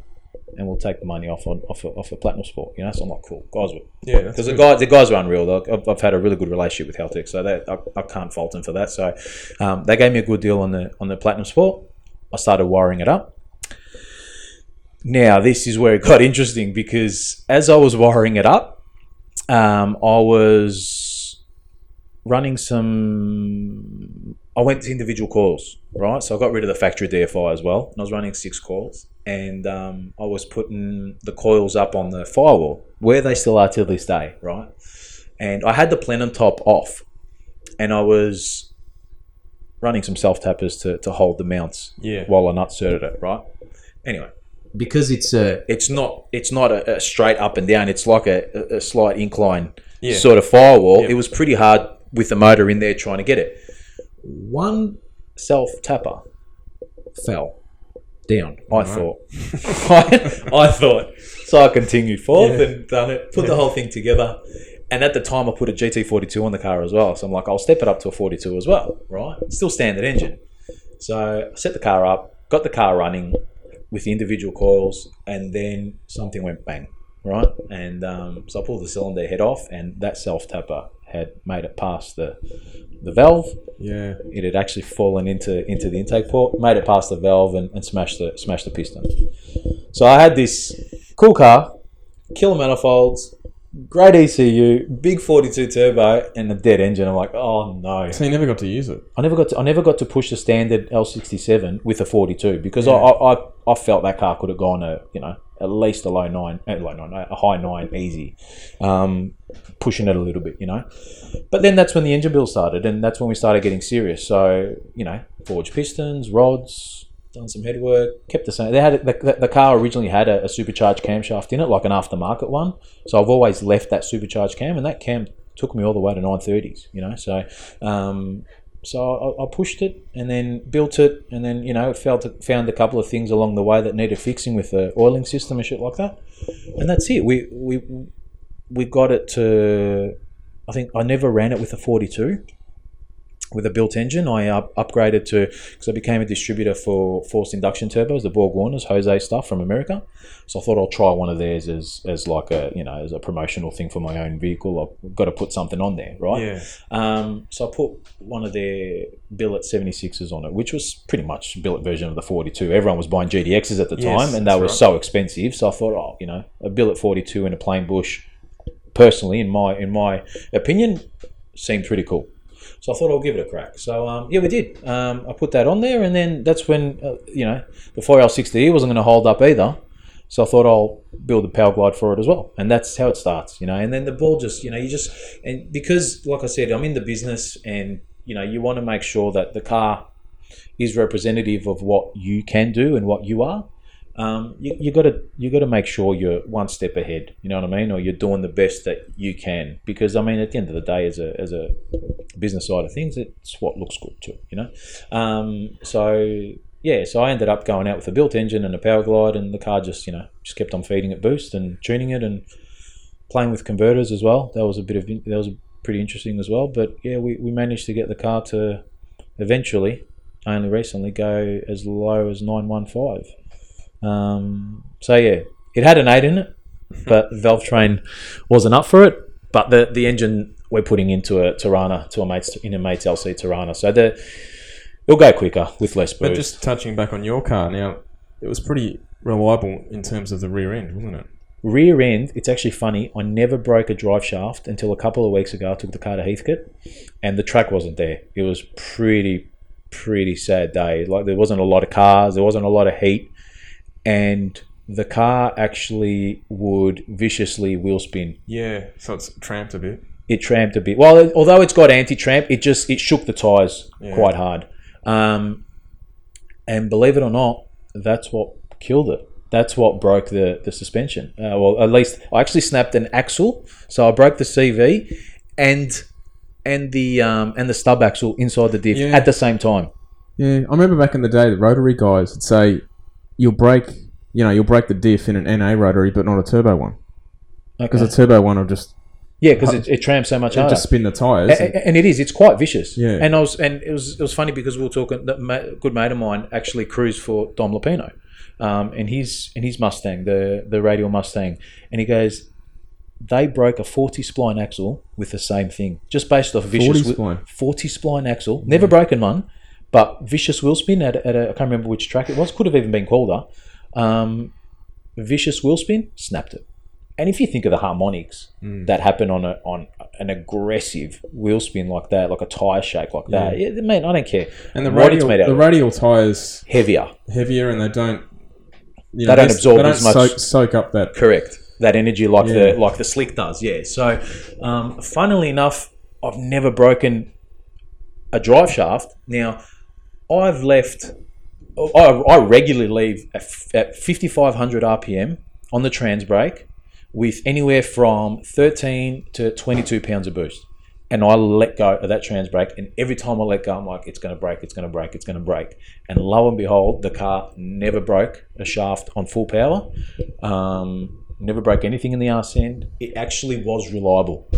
and we'll take the money off on off a, off a Platinum Sport." You know, so I'm like, "Cool, guys." Were, Yeah, because the guys, the guys are unreal. Like, I've, I've had a really good relationship with Haltech, so that I, I can't fault them for that. So um, they gave me a good deal on the on the Platinum Sport. I started wiring it up. Now this is where it got interesting because as I was wiring it up, um, I was running some. I went to individual coils, right? So I got rid of the factory DFI as well, and I was running six coils, and um, I was putting the coils up on the firewall where they still are till this day, right? And I had the plenum top off, and I was running some self tappers to, to hold the mounts Yeah. while I nutserted it, right? Anyway, because it's a it's not it's not a, a straight up and down. It's like a, a- a slight incline Yeah. sort of firewall. Yeah. It was pretty hard with the motor in there trying to get it. One self tapper fell down. I Right. thought. I, I thought. So I continued forth Yeah. and done it. Put the whole thing together. And at the time, I put a GT42 on the car as well. So I'm like, I'll step it up to a 42 as well, right? Still standard engine. So I set the car up, got the car running with the individual coils, and then something went bang, right? And um, so I pulled the cylinder head off, and that self tapper had made it past the the valve. Yeah. It had actually fallen into into the intake port, made it past the valve, and, and smashed the smashed the piston. So I had this cool car, killer manifolds, great ECU, big 42 turbo, and a dead engine. I'm like, oh no. So you never got to use it. I never got to, I never got to push the standard L67 with a 42 because I, I, I, I felt that car could have gone a you know at least a low nine, a low nine, a high nine easy, um, pushing it a little bit, you know. But then that's when the engine build started, and that's when we started getting serious. So you know, forged pistons, rods, done some head work, kept the same. They had the, the, car originally had a, a supercharged camshaft in it, like an aftermarket one. So I've always left that supercharged cam, and that cam took me all the way to 930s, you know. So um, so I, I pushed it and then built it, and then you know felt found a couple of things along the way that needed fixing with the oiling system and shit like that, and that's it. We we we got it to. I think I never ran it with a 42 with a built engine. I up, upgraded to because I became a distributor for forced induction turbos, the Borg Warners, Jose stuff from America. So I thought I'll try one of theirs as, as like a you know as a promotional thing for my own vehicle. I've got to put something on there, right? Yeah. Um, so I put one of their billet 76s on it, which was pretty much billet version of the 42. Everyone was buying GTXs at the Yes, time, and they were right. so expensive. So I thought, oh, you know, a billet 42 in a plain bush, personally, in my in my opinion, seemed pretty cool. So I thought I'll give it a crack. So um, yeah, we did. Um, I put that on there, and then that's when uh, you know the 4L60E wasn't going to hold up either. So I thought I'll build a power glide for it as well, and that's how it starts, you know. And then the ball just, you know, you just and because, like I said, I'm in the business, and you know, you want to make sure that the car is representative of what you can do and what you are. Um, you, you gotta you gotta make sure you're one step ahead. You know what I mean, or you're doing the best that you can. Because I mean, at the end of the day, as a as a business side of things, it's what looks good too. You know, um, so yeah, so I ended up going out with a built engine and a power glide, and the car just you know just kept on feeding it boost and tuning it and playing with converters as well. That was a bit of that was pretty interesting as well. But yeah, we, we managed to get the car to eventually, only recently, go as low as nine one five. Um, so yeah, it had an eight in it, but the valve train wasn't up for it. But the the engine we're putting into a Torana to a mate's in a mate's LC Torana, so the it'll go quicker with less boost. But just touching back on your car now, it was pretty reliable in terms of the rear end, wasn't it? rear end, it's actually funny. I never broke a drive shaft until a couple of weeks ago. I took the car to Heathcote, and the track wasn't there. It was pretty, pretty sad day. Like there wasn't a lot of cars, there wasn't a lot of heat, and the car actually would viciously wheel spin. Yeah. So it's tramped a bit. It tramped a bit. Well, it- although it's got anti-tramp, it just it shook the tires Yeah. quite hard. Um, and believe it or not, that's what killed it. That's what broke the the suspension. Uh, well, at least I actually snapped an axle, so I broke the CV and and the um, and the stub axle inside the diff Yeah. at the same time. Yeah, I remember back in the day, the rotary guys would say you'll break, you know, you'll break the diff in an NA rotary, but not a turbo one, because Okay. a turbo one will just Yeah, because it, it tramps so much harder. just spin the tires. A- a- and it is. It's quite vicious. Yeah. And I was, and it was, it was funny because we were talking. That good mate of mine actually cruised for Dom Lapino, um, and his and his Mustang, the the radial Mustang, and he goes, they broke a forty spline axle with the same thing, just based off vicious 40 wheel- spline? forty spline axle, never broken one, but vicious wheel spin at, at a I can't remember which track it was. Could have even been Calder. Um, vicious wheel spin, snapped it. And if you think of the harmonics Hmm. that happen on a on an aggressive wheel spin like that, like a tire shake like that, yeah. man, I don't care. and the what radial, the radial tires heavier, heavier, and they don't. You They don't absorb they don't as much- Soak, soak up that. correct. That energy like Yeah. the like the slick does, yeah. So, um, funnily enough, I've never broken a drive shaft. Now, I've left. I, I regularly leave at, at 5,500 RPM on the trans brake with anywhere from 13 to 22 pounds of boost. And I let go of that trans brake, and every time I let go, I'm like, it's going to break, it's going to break, it's going to break. And lo and behold, the car never broke a shaft on full power, um, never broke anything in the arse end. It actually was reliable.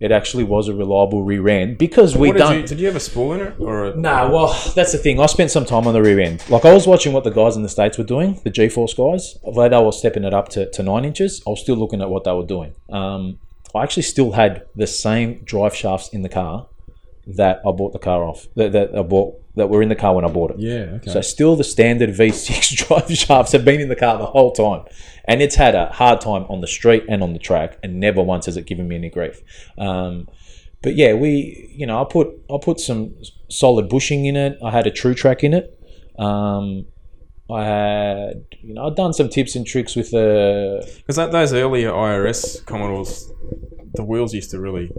It actually was a reliable rear end because we done. did you? Did you have a spool in it or? A, Nah, well, that's the thing. I spent some time on the rear end. Like, I was watching what the guys in the States were doing, the G Force guys. Although they were stepping it up to, to nine inches, I was still looking at what they were doing. Um, I actually still had the same drive shafts in the car that I bought the car off. That, that I bought that were in the car when I bought it. Yeah. Okay. So still the standard V6 drive shafts have been in the car the whole time, and it's had a hard time on the street and on the track, and never once has it given me any grief. Um, but yeah, we you know I put I put some solid bushing in it. I had a Truetrac in it. Um, I had you know I've done some tips and tricks with the Because those earlier IRS Commodores, the wheels used to really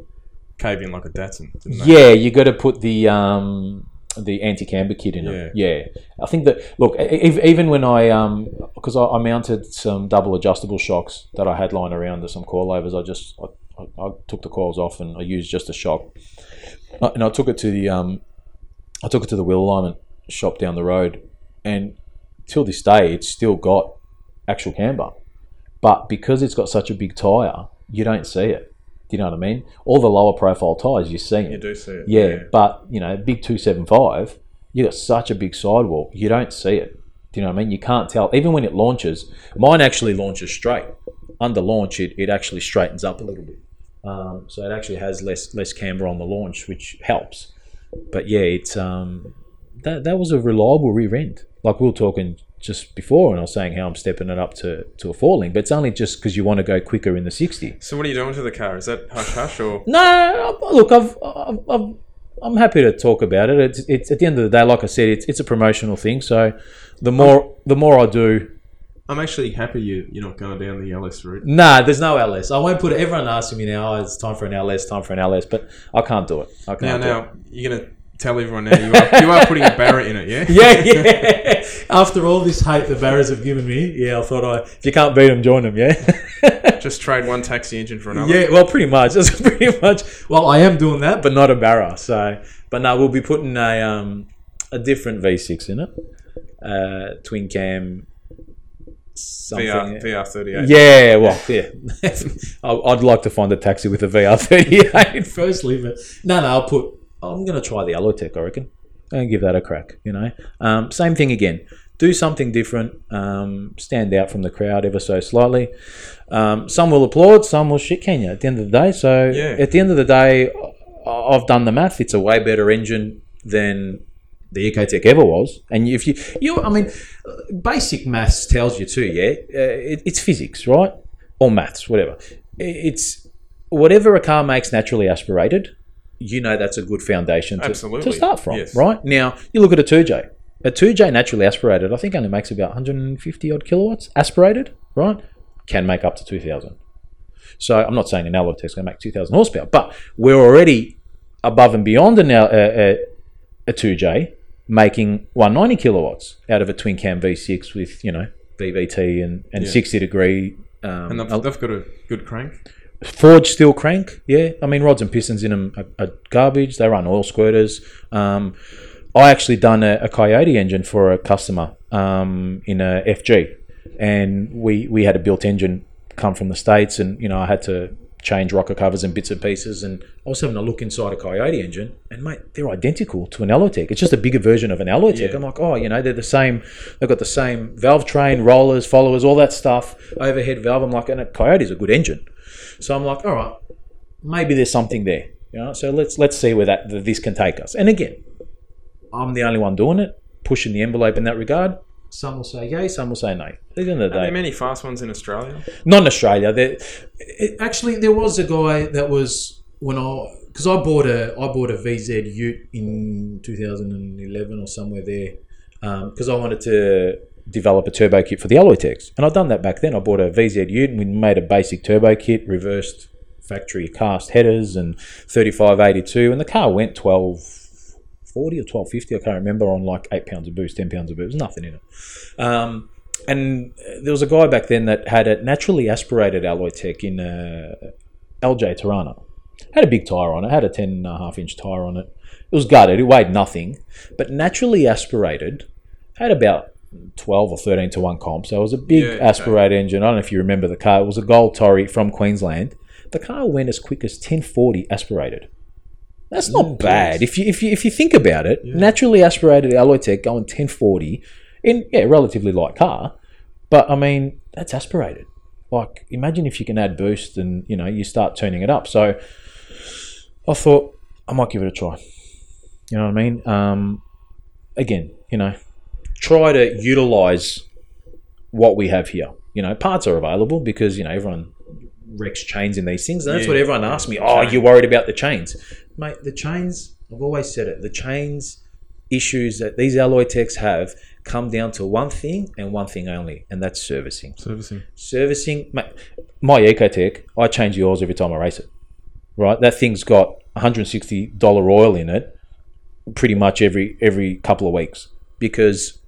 cave in like a Datsun? Yeah, you got to put the um, the anti camber kit in it. Yeah, I think that look, even when I um, because I, I mounted some double adjustable shocks that I had lying around to some coilovers, I just I, I, I took the coils off and I used just a shock, Uh, and I took it to the um, I took it to the wheel alignment shop down the road, and till this day, it's still got actual camber, but because it's got such a big tire, you don't see it. Do you know what I mean? All the lower profile tires, you see it. You do see it. Yeah, but you know, big two seven five, you got such a big sidewall, you don't see it. Do you know what I mean? You can't tell. Even when it launches, mine actually launches straight. Under launch, it, it actually straightens up a little bit. Um, so it actually has less less camber on the launch, which helps. But yeah, it's um, that that was a reliable rear end. Like we were talking just before, and I was saying how I'm stepping it up to, to a four link, but it's only just because you want to go quicker in the sixty. So what are you doing to the car? Is that hush hush or? No, look, I've, I've, I've, I'm happy to talk about it. It's, it's at the end of the day, like I said, it's, it's a promotional thing. So the more the more I do, I'm actually happy you you're not going down the LS route. nah, there's no LS. I won't put it. Everyone asking me now, oh, it's time for an LS, time for an LS, but I can't do it. I Now, can't it. now you're gonna tell everyone now you are you are putting a Barra in it, yeah? Yeah, yeah. After all this hate the Barras have given me, yeah, I thought I if you can't beat them, join them. Yeah. Just trade one taxi engine for another. Yeah, well, pretty much. That's pretty much. Well, I am doing that, but not a Barra. So, but no, we'll be putting a um, a different V6 in it, uh, twin cam. Something. VR VR thirty eight. Yeah, well, yeah. I- I'd like to find a taxi with a VR38 firstly, but no, no, I'll put. I'm going to try the Alloytec, I reckon, and give that a crack. You know, um, same thing again. Do something different. Um, stand out from the crowd ever so slightly. Um, some will applaud, some will shit can you at the end of the day. So Yeah. at the end of the day, I've done the math. It's a way better engine than the Ecotec ever was. And if you, you, I mean, basic maths tells you too. Yeah, uh, it, it's physics, right? Or maths, whatever. It's whatever a car makes naturally aspirated. You know that's a good foundation to, Absolutely. to start from, Yes. right? Now you look at a two J. A two J naturally aspirated, I think, only makes about 150 odd kilowatts aspirated, right? Can make up to 2,000. So I'm not saying an alloy is going to make 2,000 horsepower, but we're already above and beyond an, a, a, a 2J making 190 kilowatts out of a twin cam V6 with, you know, VVT and, and Yeah. 60 degree. Um, And they've, they've got a good crank. Forged steel crank, yeah. I mean, rods and pistons in them are, are garbage. They run oil squirters. Um, I actually done a, a Coyote engine for a customer um, in a FG, and we we had a built engine come from the states, and you know I had to change rocker covers and bits and pieces, and I was having a look inside a Coyote engine, and mate, they're identical to an Alloytec. It's just a bigger version of an Alloytec. Yeah. I'm like, oh, you know, they're the same. They've got the same valve train, rollers, followers, all that stuff, overhead valve. I'm like, and a Coyote's a good engine. So I'm like, all right, maybe there's something there. You know, so let's let's see where that this can take us. And again, I'm the only one doing it, pushing the envelope in that regard. Some will say yay, some will say no. At the end of the Are day, there many fast ones in Australia? not in Australia. There, it, actually, there was a guy that was when I because I bought a I bought a VZ Ute in 2011 or somewhere there um, because I wanted to develop a turbo kit for the Alloytecs, and I'd done that back then. I bought a VZ Ute and we made a basic turbo kit, reversed factory cast headers and 3582, and the car went 1240 or 1250. I can't remember on like eight pounds of boost, ten pounds of boost. There's nothing in it. Um, and there was a guy back then that had a naturally aspirated Alloytec in uh, LJ Torana. Had a big tire on it, had a 10 and a half inch tire on it. It was gutted, it weighed nothing, but naturally aspirated, had about 12 or 13 to 1 comp. So it was a big Yeah, okay. aspirated engine. I don't know if you remember the car. It was a gold Tory from Queensland. The car went as quick as 1040 aspirated. That's not bad. If you, if you if you think about it, naturally aspirated Alloytec going 1040 in yeah, relatively light car. But I mean, that's aspirated. Like, imagine if you can add boost and you know you start turning it up. So I thought I might give it a try. You know what I mean? Um, again, you know, try to utilize what we have here. You know, parts are available because you know everyone wrecks chains in these things, and that's Yeah. what everyone asks me. Yeah, Oh, you're worried about the chains, mate? The chains. I've always said it. The chains issues that these Alloytecs have come down to one thing and one thing only, and that's servicing. Servicing. Servicing, mate, my Ecotec, I change the oils every time I race it. Right, that thing's got 160 dollar oil in it, pretty much every every couple of weeks because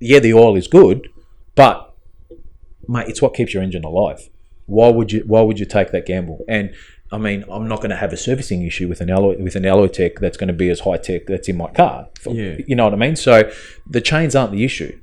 yeah, the oil is good, but mate, it's what keeps your engine alive. Why would you Why would you take that gamble? And I mean, I'm not going to have a servicing issue with an alloy with an Alloytec that's going to be as high tech that's in my car. Yeah. you know what I mean. So the chains aren't the issue.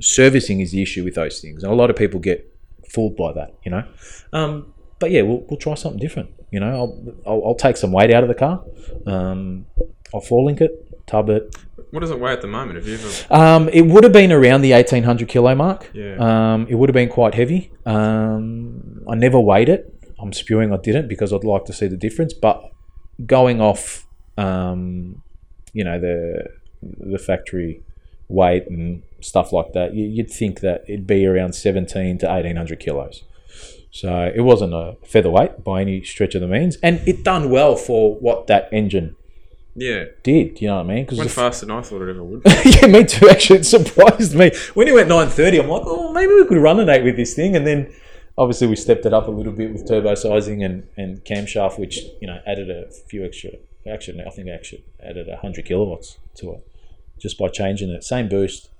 Servicing is the issue with those things, and a lot of people get fooled by that. You know, um, but yeah, we'll, we'll try something different. You know, I'll, I'll, I'll take some weight out of the car. Um, I'll four link it, tub it, What does it weigh at the moment? Have you ever? um, it would have been around the eighteen hundred kilo mark. Yeah. Um, it would have been quite heavy. Um, I never weighed it. I'm spewing I didn't because I'd like to see the difference. But going off, um, you know the the factory weight and stuff like that, you, you'd think that it'd be around seventeen to eighteen hundred kilos. So it wasn't a featherweight by any stretch of the means, and it done well for what that engine Yeah. did. You know what I mean? 'Cause Went faster than I thought it ever would. yeah, me too. Actually, it surprised me when he went nine thirty. I'm like, oh, maybe we could run an eight with this thing, and then obviously we stepped it up a little bit with turbo sizing and and camshaft, which you know added a few extra. Actually, I think I actually added hundred kilowatts to it just by changing it. Same boost,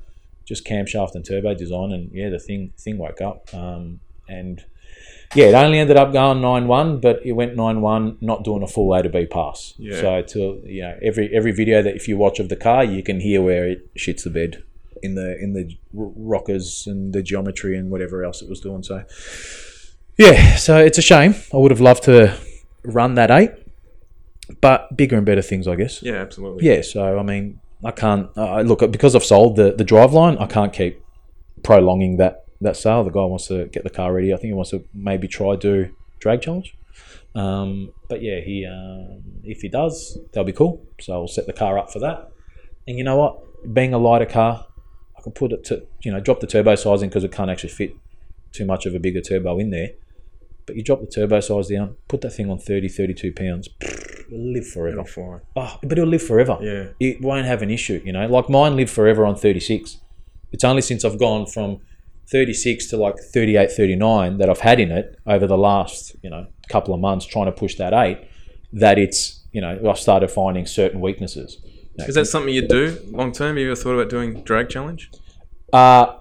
just camshaft and turbo design, and yeah, the thing thing woke up. Um, and yeah, it only ended up going nine one, but it went nine one, not doing a full A to B pass. Yeah. So to you know every every video that if you watch of the car, you can hear where it shits the bed in the in the rockers and the geometry and whatever else it was doing. So yeah, so it's a shame. I would have loved to run that eight, but bigger and better things, I guess. Yeah, absolutely. Yeah, so I mean, I can't uh, look because I've sold the the drive line. I can't keep prolonging that that sale. The guy wants to get the car ready. I think he wants to maybe try do drag challenge. Um, but yeah, he um, if he does, that'll be cool. So I'll set the car up for that. And you know what? Being a lighter car, I can put it to you know drop the turbo sizing because it can't actually fit too much of a bigger turbo in there. But you drop the turbo size down, put that thing on 30, 32 pounds, it'll live forever. It'll. Oh, but it'll live forever. Yeah. It won't have an issue, you know. Like mine lived forever on 36. It's only since I've gone from 36 to like 38, 39 that I've had in it over the last, you know, couple of months trying to push that 8 that it's, you know, I've started finding certain weaknesses. Know, Is that something you do long term? Have you ever thought about doing drag challenge? uh,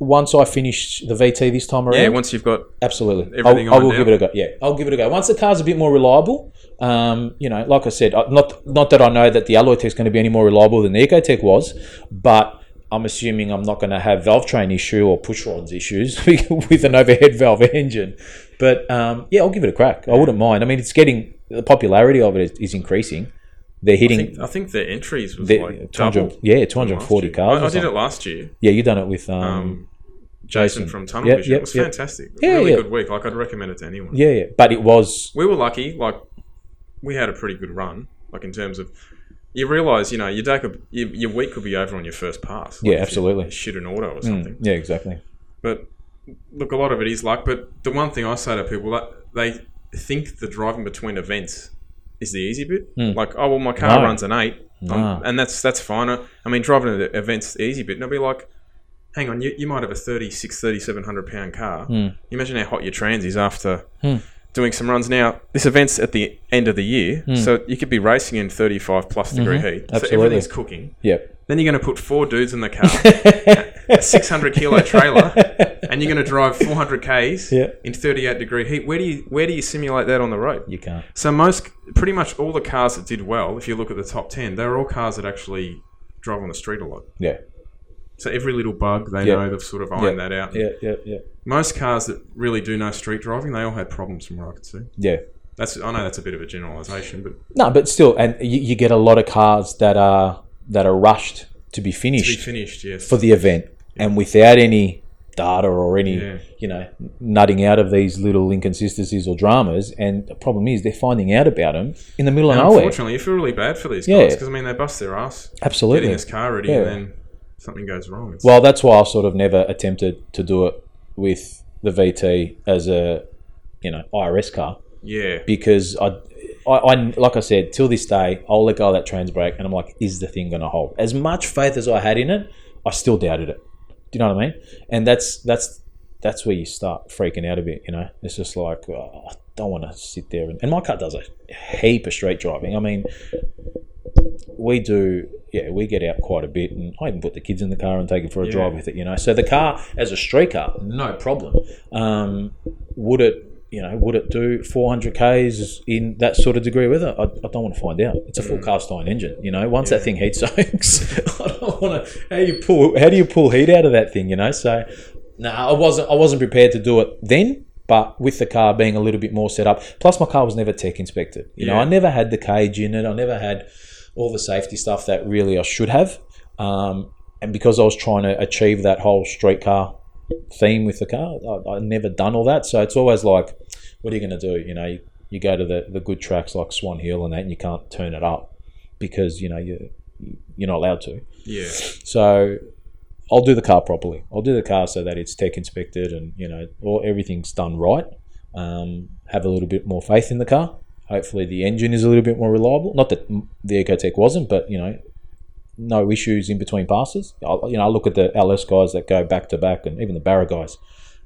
once I finish the VT this time around, Yeah, once you've got Absolutely. Everything I'll, I will now? give it a go. Yeah, I'll give it a go. Once the car's a bit more reliable, um, you know, like I said, not not that I know that the Alloytec's going to be any more reliable than the Ecotec was, but I'm assuming I'm not going to have valve train issue or push rods issues with an overhead valve engine. But um, yeah, I'll give it a crack. I wouldn't mind. I mean, it's getting the popularity of it is, is increasing. They're I hitting. think, I think the entries was the- like 200 double. yeah, 240 cars. I, I did it last year. Yeah, you done it with um, Um, Jason, Jason. from Tunnel Yep, Vision. yep, it was yep. fantastic. Yeah, really yeah. good week. Like I'd recommend it to anyone. yeah, yeah, but it was We were lucky. Like we had a pretty good run. Like in terms of. You realise, you know, your day could, your, your week could be over on your first pass. Like Yeah, absolutely. Shoot an auto or Mm, something. yeah, exactly. But look, a lot of it is luck. But the one thing I say to people that they think the driving between events is the easy bit. Hmm. Like, oh well, my car No. runs an eight, and that's that's fine. I I mean, driving at the events the easy bit. And I'll be like, hang on, you, you might have a 36, 3700 pound car. You imagine how hot your trans is after. Hmm. Doing some runs now. This event's at the end of the year, so you could be racing in thirty-five plus degree mm-hmm. heat. So everything's cooking. Yep. Then you're going to put four dudes in the car, a 600 kilo trailer, and you're going to drive 400 k's Yeah. in 38 degree heat. Where do you where do you simulate that on the road? You can't. So most, pretty much all the cars that did well, if you look at the top 10, they're all cars that actually drive on the street a lot. Yeah. So every little bug they know they've sort of ironed that out. Yeah, yeah, yeah. Most cars that really do know street driving, they all had problems from what I could see. Yeah. That's I know that's a bit of a generalisation, but No, but still, and you, you get a lot of cars that are that are rushed to be to be finished finished, yes. for the event, and without any data or any Yeah. you know nutting out of these little inconsistencies or dramas. And the problem is they're finding out about them in the middle of nowhere. unfortunately, you feel really bad for these Yeah. guys because I mean they bust their ass Absolutely. getting this car ready, Yeah. and then something goes wrong. It's, Well, that's why I sort of never attempted to do it with the VT as a you know IRS car yeah, because I, I, I like I said, till this day, I'll let go of that trans brake, and I'm like, is the thing going to hold? As much faith as I had in it, I still doubted it. Do you know what I mean? And that's that's that's where you start freaking out a bit. You know, it's just like oh, I don't want to sit there, and, and my car does a heap of street driving. I mean, we do. Yeah, we get out quite a bit, and I even put the kids in the car and take it for a Yeah. drive with it. You know, so the car as a street car, no problem. Um, would it you know would it do 400 k's in that sort of degree with it I, I don't want to find out. It's a full cast iron engine you know? Once that thing heat soaks i don't want to how you pull how do you pull heat out of that thing you know? So no i wasn't i wasn't prepared to do it then but with the car being a little bit more set up plus my car was never tech inspected. You know i never had the cage in it. I never had all the safety stuff that really i should have um, and because i was trying to achieve that whole street car theme with the car. I, I've never done all that, so it's always like, what are you going to do? You know, you, you go to the, the good tracks like Swan Hill and that, and you can't turn it up because you know you you're not allowed to. yeah, So I'll do the car properly. I'll do the car so that it's tech inspected and you know all everything's done right. Um, have a little bit more faith in the car. Hopefully the engine is a little bit more reliable. Not that the Ecotec wasn't, but you know no issues in between passes. I, you know I look at the LS guys that go back to back and even the Barra guys.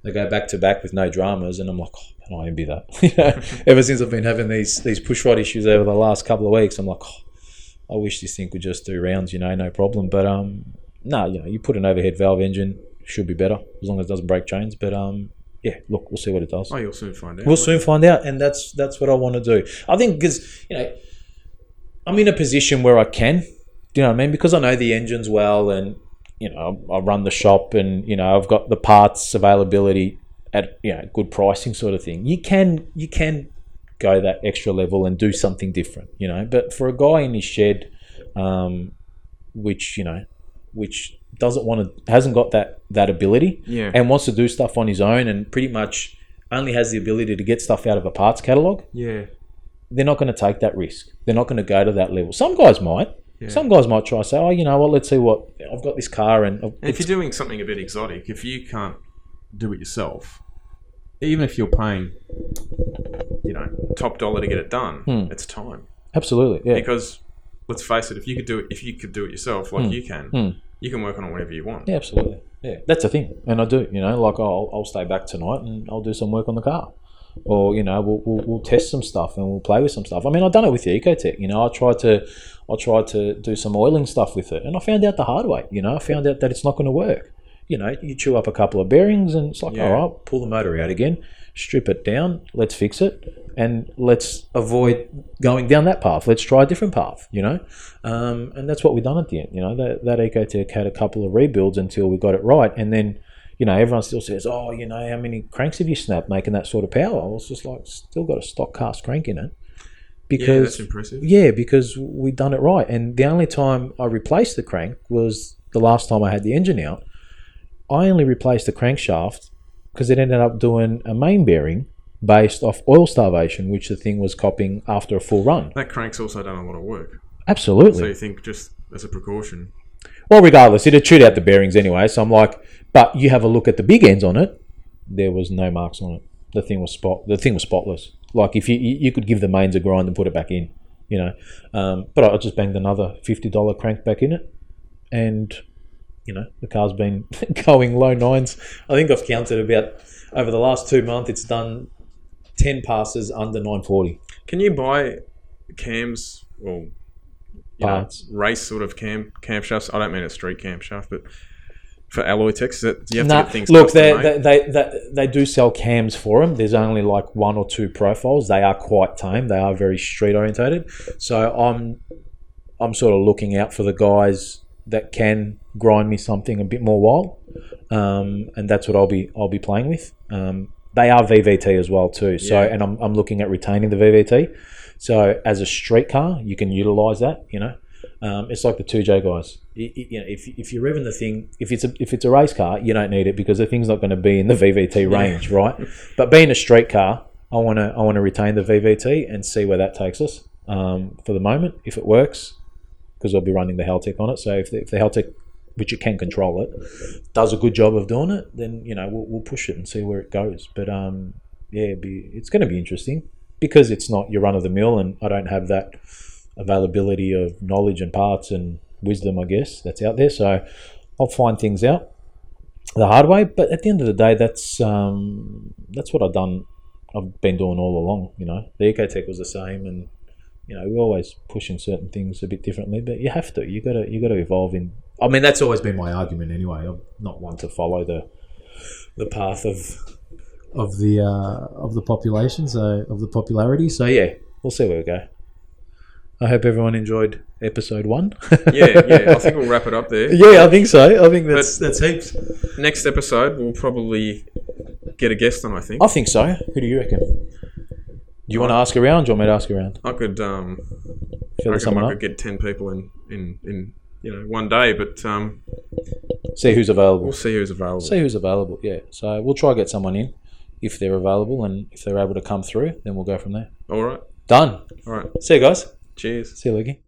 They go back to back with no dramas, and I'm like, oh, man, I envy that. You know, ever since I've been having these these push rod issues over the last couple of weeks, I'm like, oh, I wish this thing could just do rounds, you know, no problem. But um, no, you know, you put an overhead valve engine, should be better as long as it doesn't break chains. But um, yeah, look, we'll see what it does. oh, you'll soon find out. We'll soon find out, and that's that's what I want to do. I think because you know, I'm in a position where I can, do you know what I mean? Because I know the engines well, and you know, I run the shop, and you know, I've got the parts availability at you know good pricing, sort of thing. You can you can go that extra level and do something different, you know. But for a guy in his shed, um, which you know, which doesn't want to, hasn't got that that ability, Yeah. and wants to do stuff on his own, and pretty much only has the ability to get stuff out of a parts catalog, yeah, they're not going to take that risk. They're not going to go to that level. Some guys might. Yeah. Some guys might try to say, "Oh, you know what? Let's see what I've got this car and And if you're doing something a bit exotic, if you can't do it yourself, even if you're paying, you know, top dollar to get it done, Hmm. it's time. absolutely, yeah, Because let's face it, if you could do it, if you could do it yourself, like Hmm. you can, Hmm. you can work on it whenever you want. yeah, absolutely, yeah. That's the thing, and I do. You know, like I'll I'll stay back tonight and I'll do some work on the car, or you know, we'll, we'll, we'll test some stuff and we'll play with some stuff. I mean, I've done it with the Ecotec. You know, I tried to I tried to do some oiling stuff with it, and I found out the hard way. You know, I found out that it's not going to work. You know, you chew up a couple of bearings, and it's like, Yeah. all right, pull the motor out again, strip it down, let's fix it, and let's avoid going down that path. Let's try a different path. You know, um, and that's what we've done at the end. You know, that that Ecotec had a couple of rebuilds until we got it right, and then. You know, everyone still says, "Oh, you know, how many cranks have you snapped making that sort of power?" I was just like, "Still got a stock cast crank in it," yeah, because that's impressive. yeah, because we done it right. And the only time I replaced the crank was the last time I had the engine out. I only replaced the crankshaft because it ended up doing a main bearing based off oil starvation, which the thing was copying after a full run. That crank's also done a lot of work. Absolutely. So you think just as a precaution, Well, regardless, it had chewed out the bearings anyway. So I'm like, but you have a look at the big ends on it. There was no marks on it. The thing was spot. The thing was spotless. Like if you you could give the mains a grind and put it back in, you know. Um, but I just banged another fifty dollar crank back in it, and you know the car's been going low nines. I think I've counted about over the last two months. It's done ten passes under nine forty. can you buy cams or you know, Parts. race sort of cam camshafts? I don't mean a street camshaft, but for Alloytecs, that, do you have Nah, to get things look, they, they, they, they, they do sell cams for them. There's only like one or two profiles. They are quite tame. They are very street orientated. So I'm I'm sort of looking out for the guys that can grind me something a bit more wild, um, and that's what I'll be I'll be playing with. Um, they are VVT as well too. So Yeah. and I'm, I'm looking at retaining the VVT. So as a street car, you can utilize that. You know. Um, it's like the two J guys. You, you know, if, if you're revving the thing, if it's a if it's a race car, you don't need it because the thing's not going to be in the VVT range, right? But being a street car, I want to I want to retain the VVT and see where that takes us. Um, for the moment, if it works, because I'll be running the Haltech on it. So if the, if the which you can control it, does a good job of doing it, then you know we'll, we'll push it and see where it goes. But um, yeah, it'd be, it's going to be interesting because it's not your run of the mill, and I don't have that availability of knowledge and parts and wisdom, I guess, that's out there. So I'll find things out the hard way. But at the end of the day, that's um, that's what I've done. I've been doing all along. You know, the Ecotec was the same, and you know, we're always pushing certain things a bit differently. But you have to. You got to. You got to evolve in. I mean, that's always been my argument anyway. I'm not one to follow the the path of of the uh, of the population, so of the popularity. So yeah, we'll see where we go. I hope everyone enjoyed episode one. Yeah, yeah. I think we'll wrap it up there. yeah, I think so. I think that's that's heaps. Next episode, we'll probably get a guest on. I think. I think so. Who do you reckon? Do you want to ask around? Do you want me to ask around? I could. Um, I Fill reckon someone I up. could get ten people in in in you know one day, but um, See who's available. we'll see who's available. See who's available. Yeah. So we'll try to get someone in if they're available, and if they're able to come through, then we'll go from there. All right. Done. All right. See you guys. Cheers. See you, Lucky.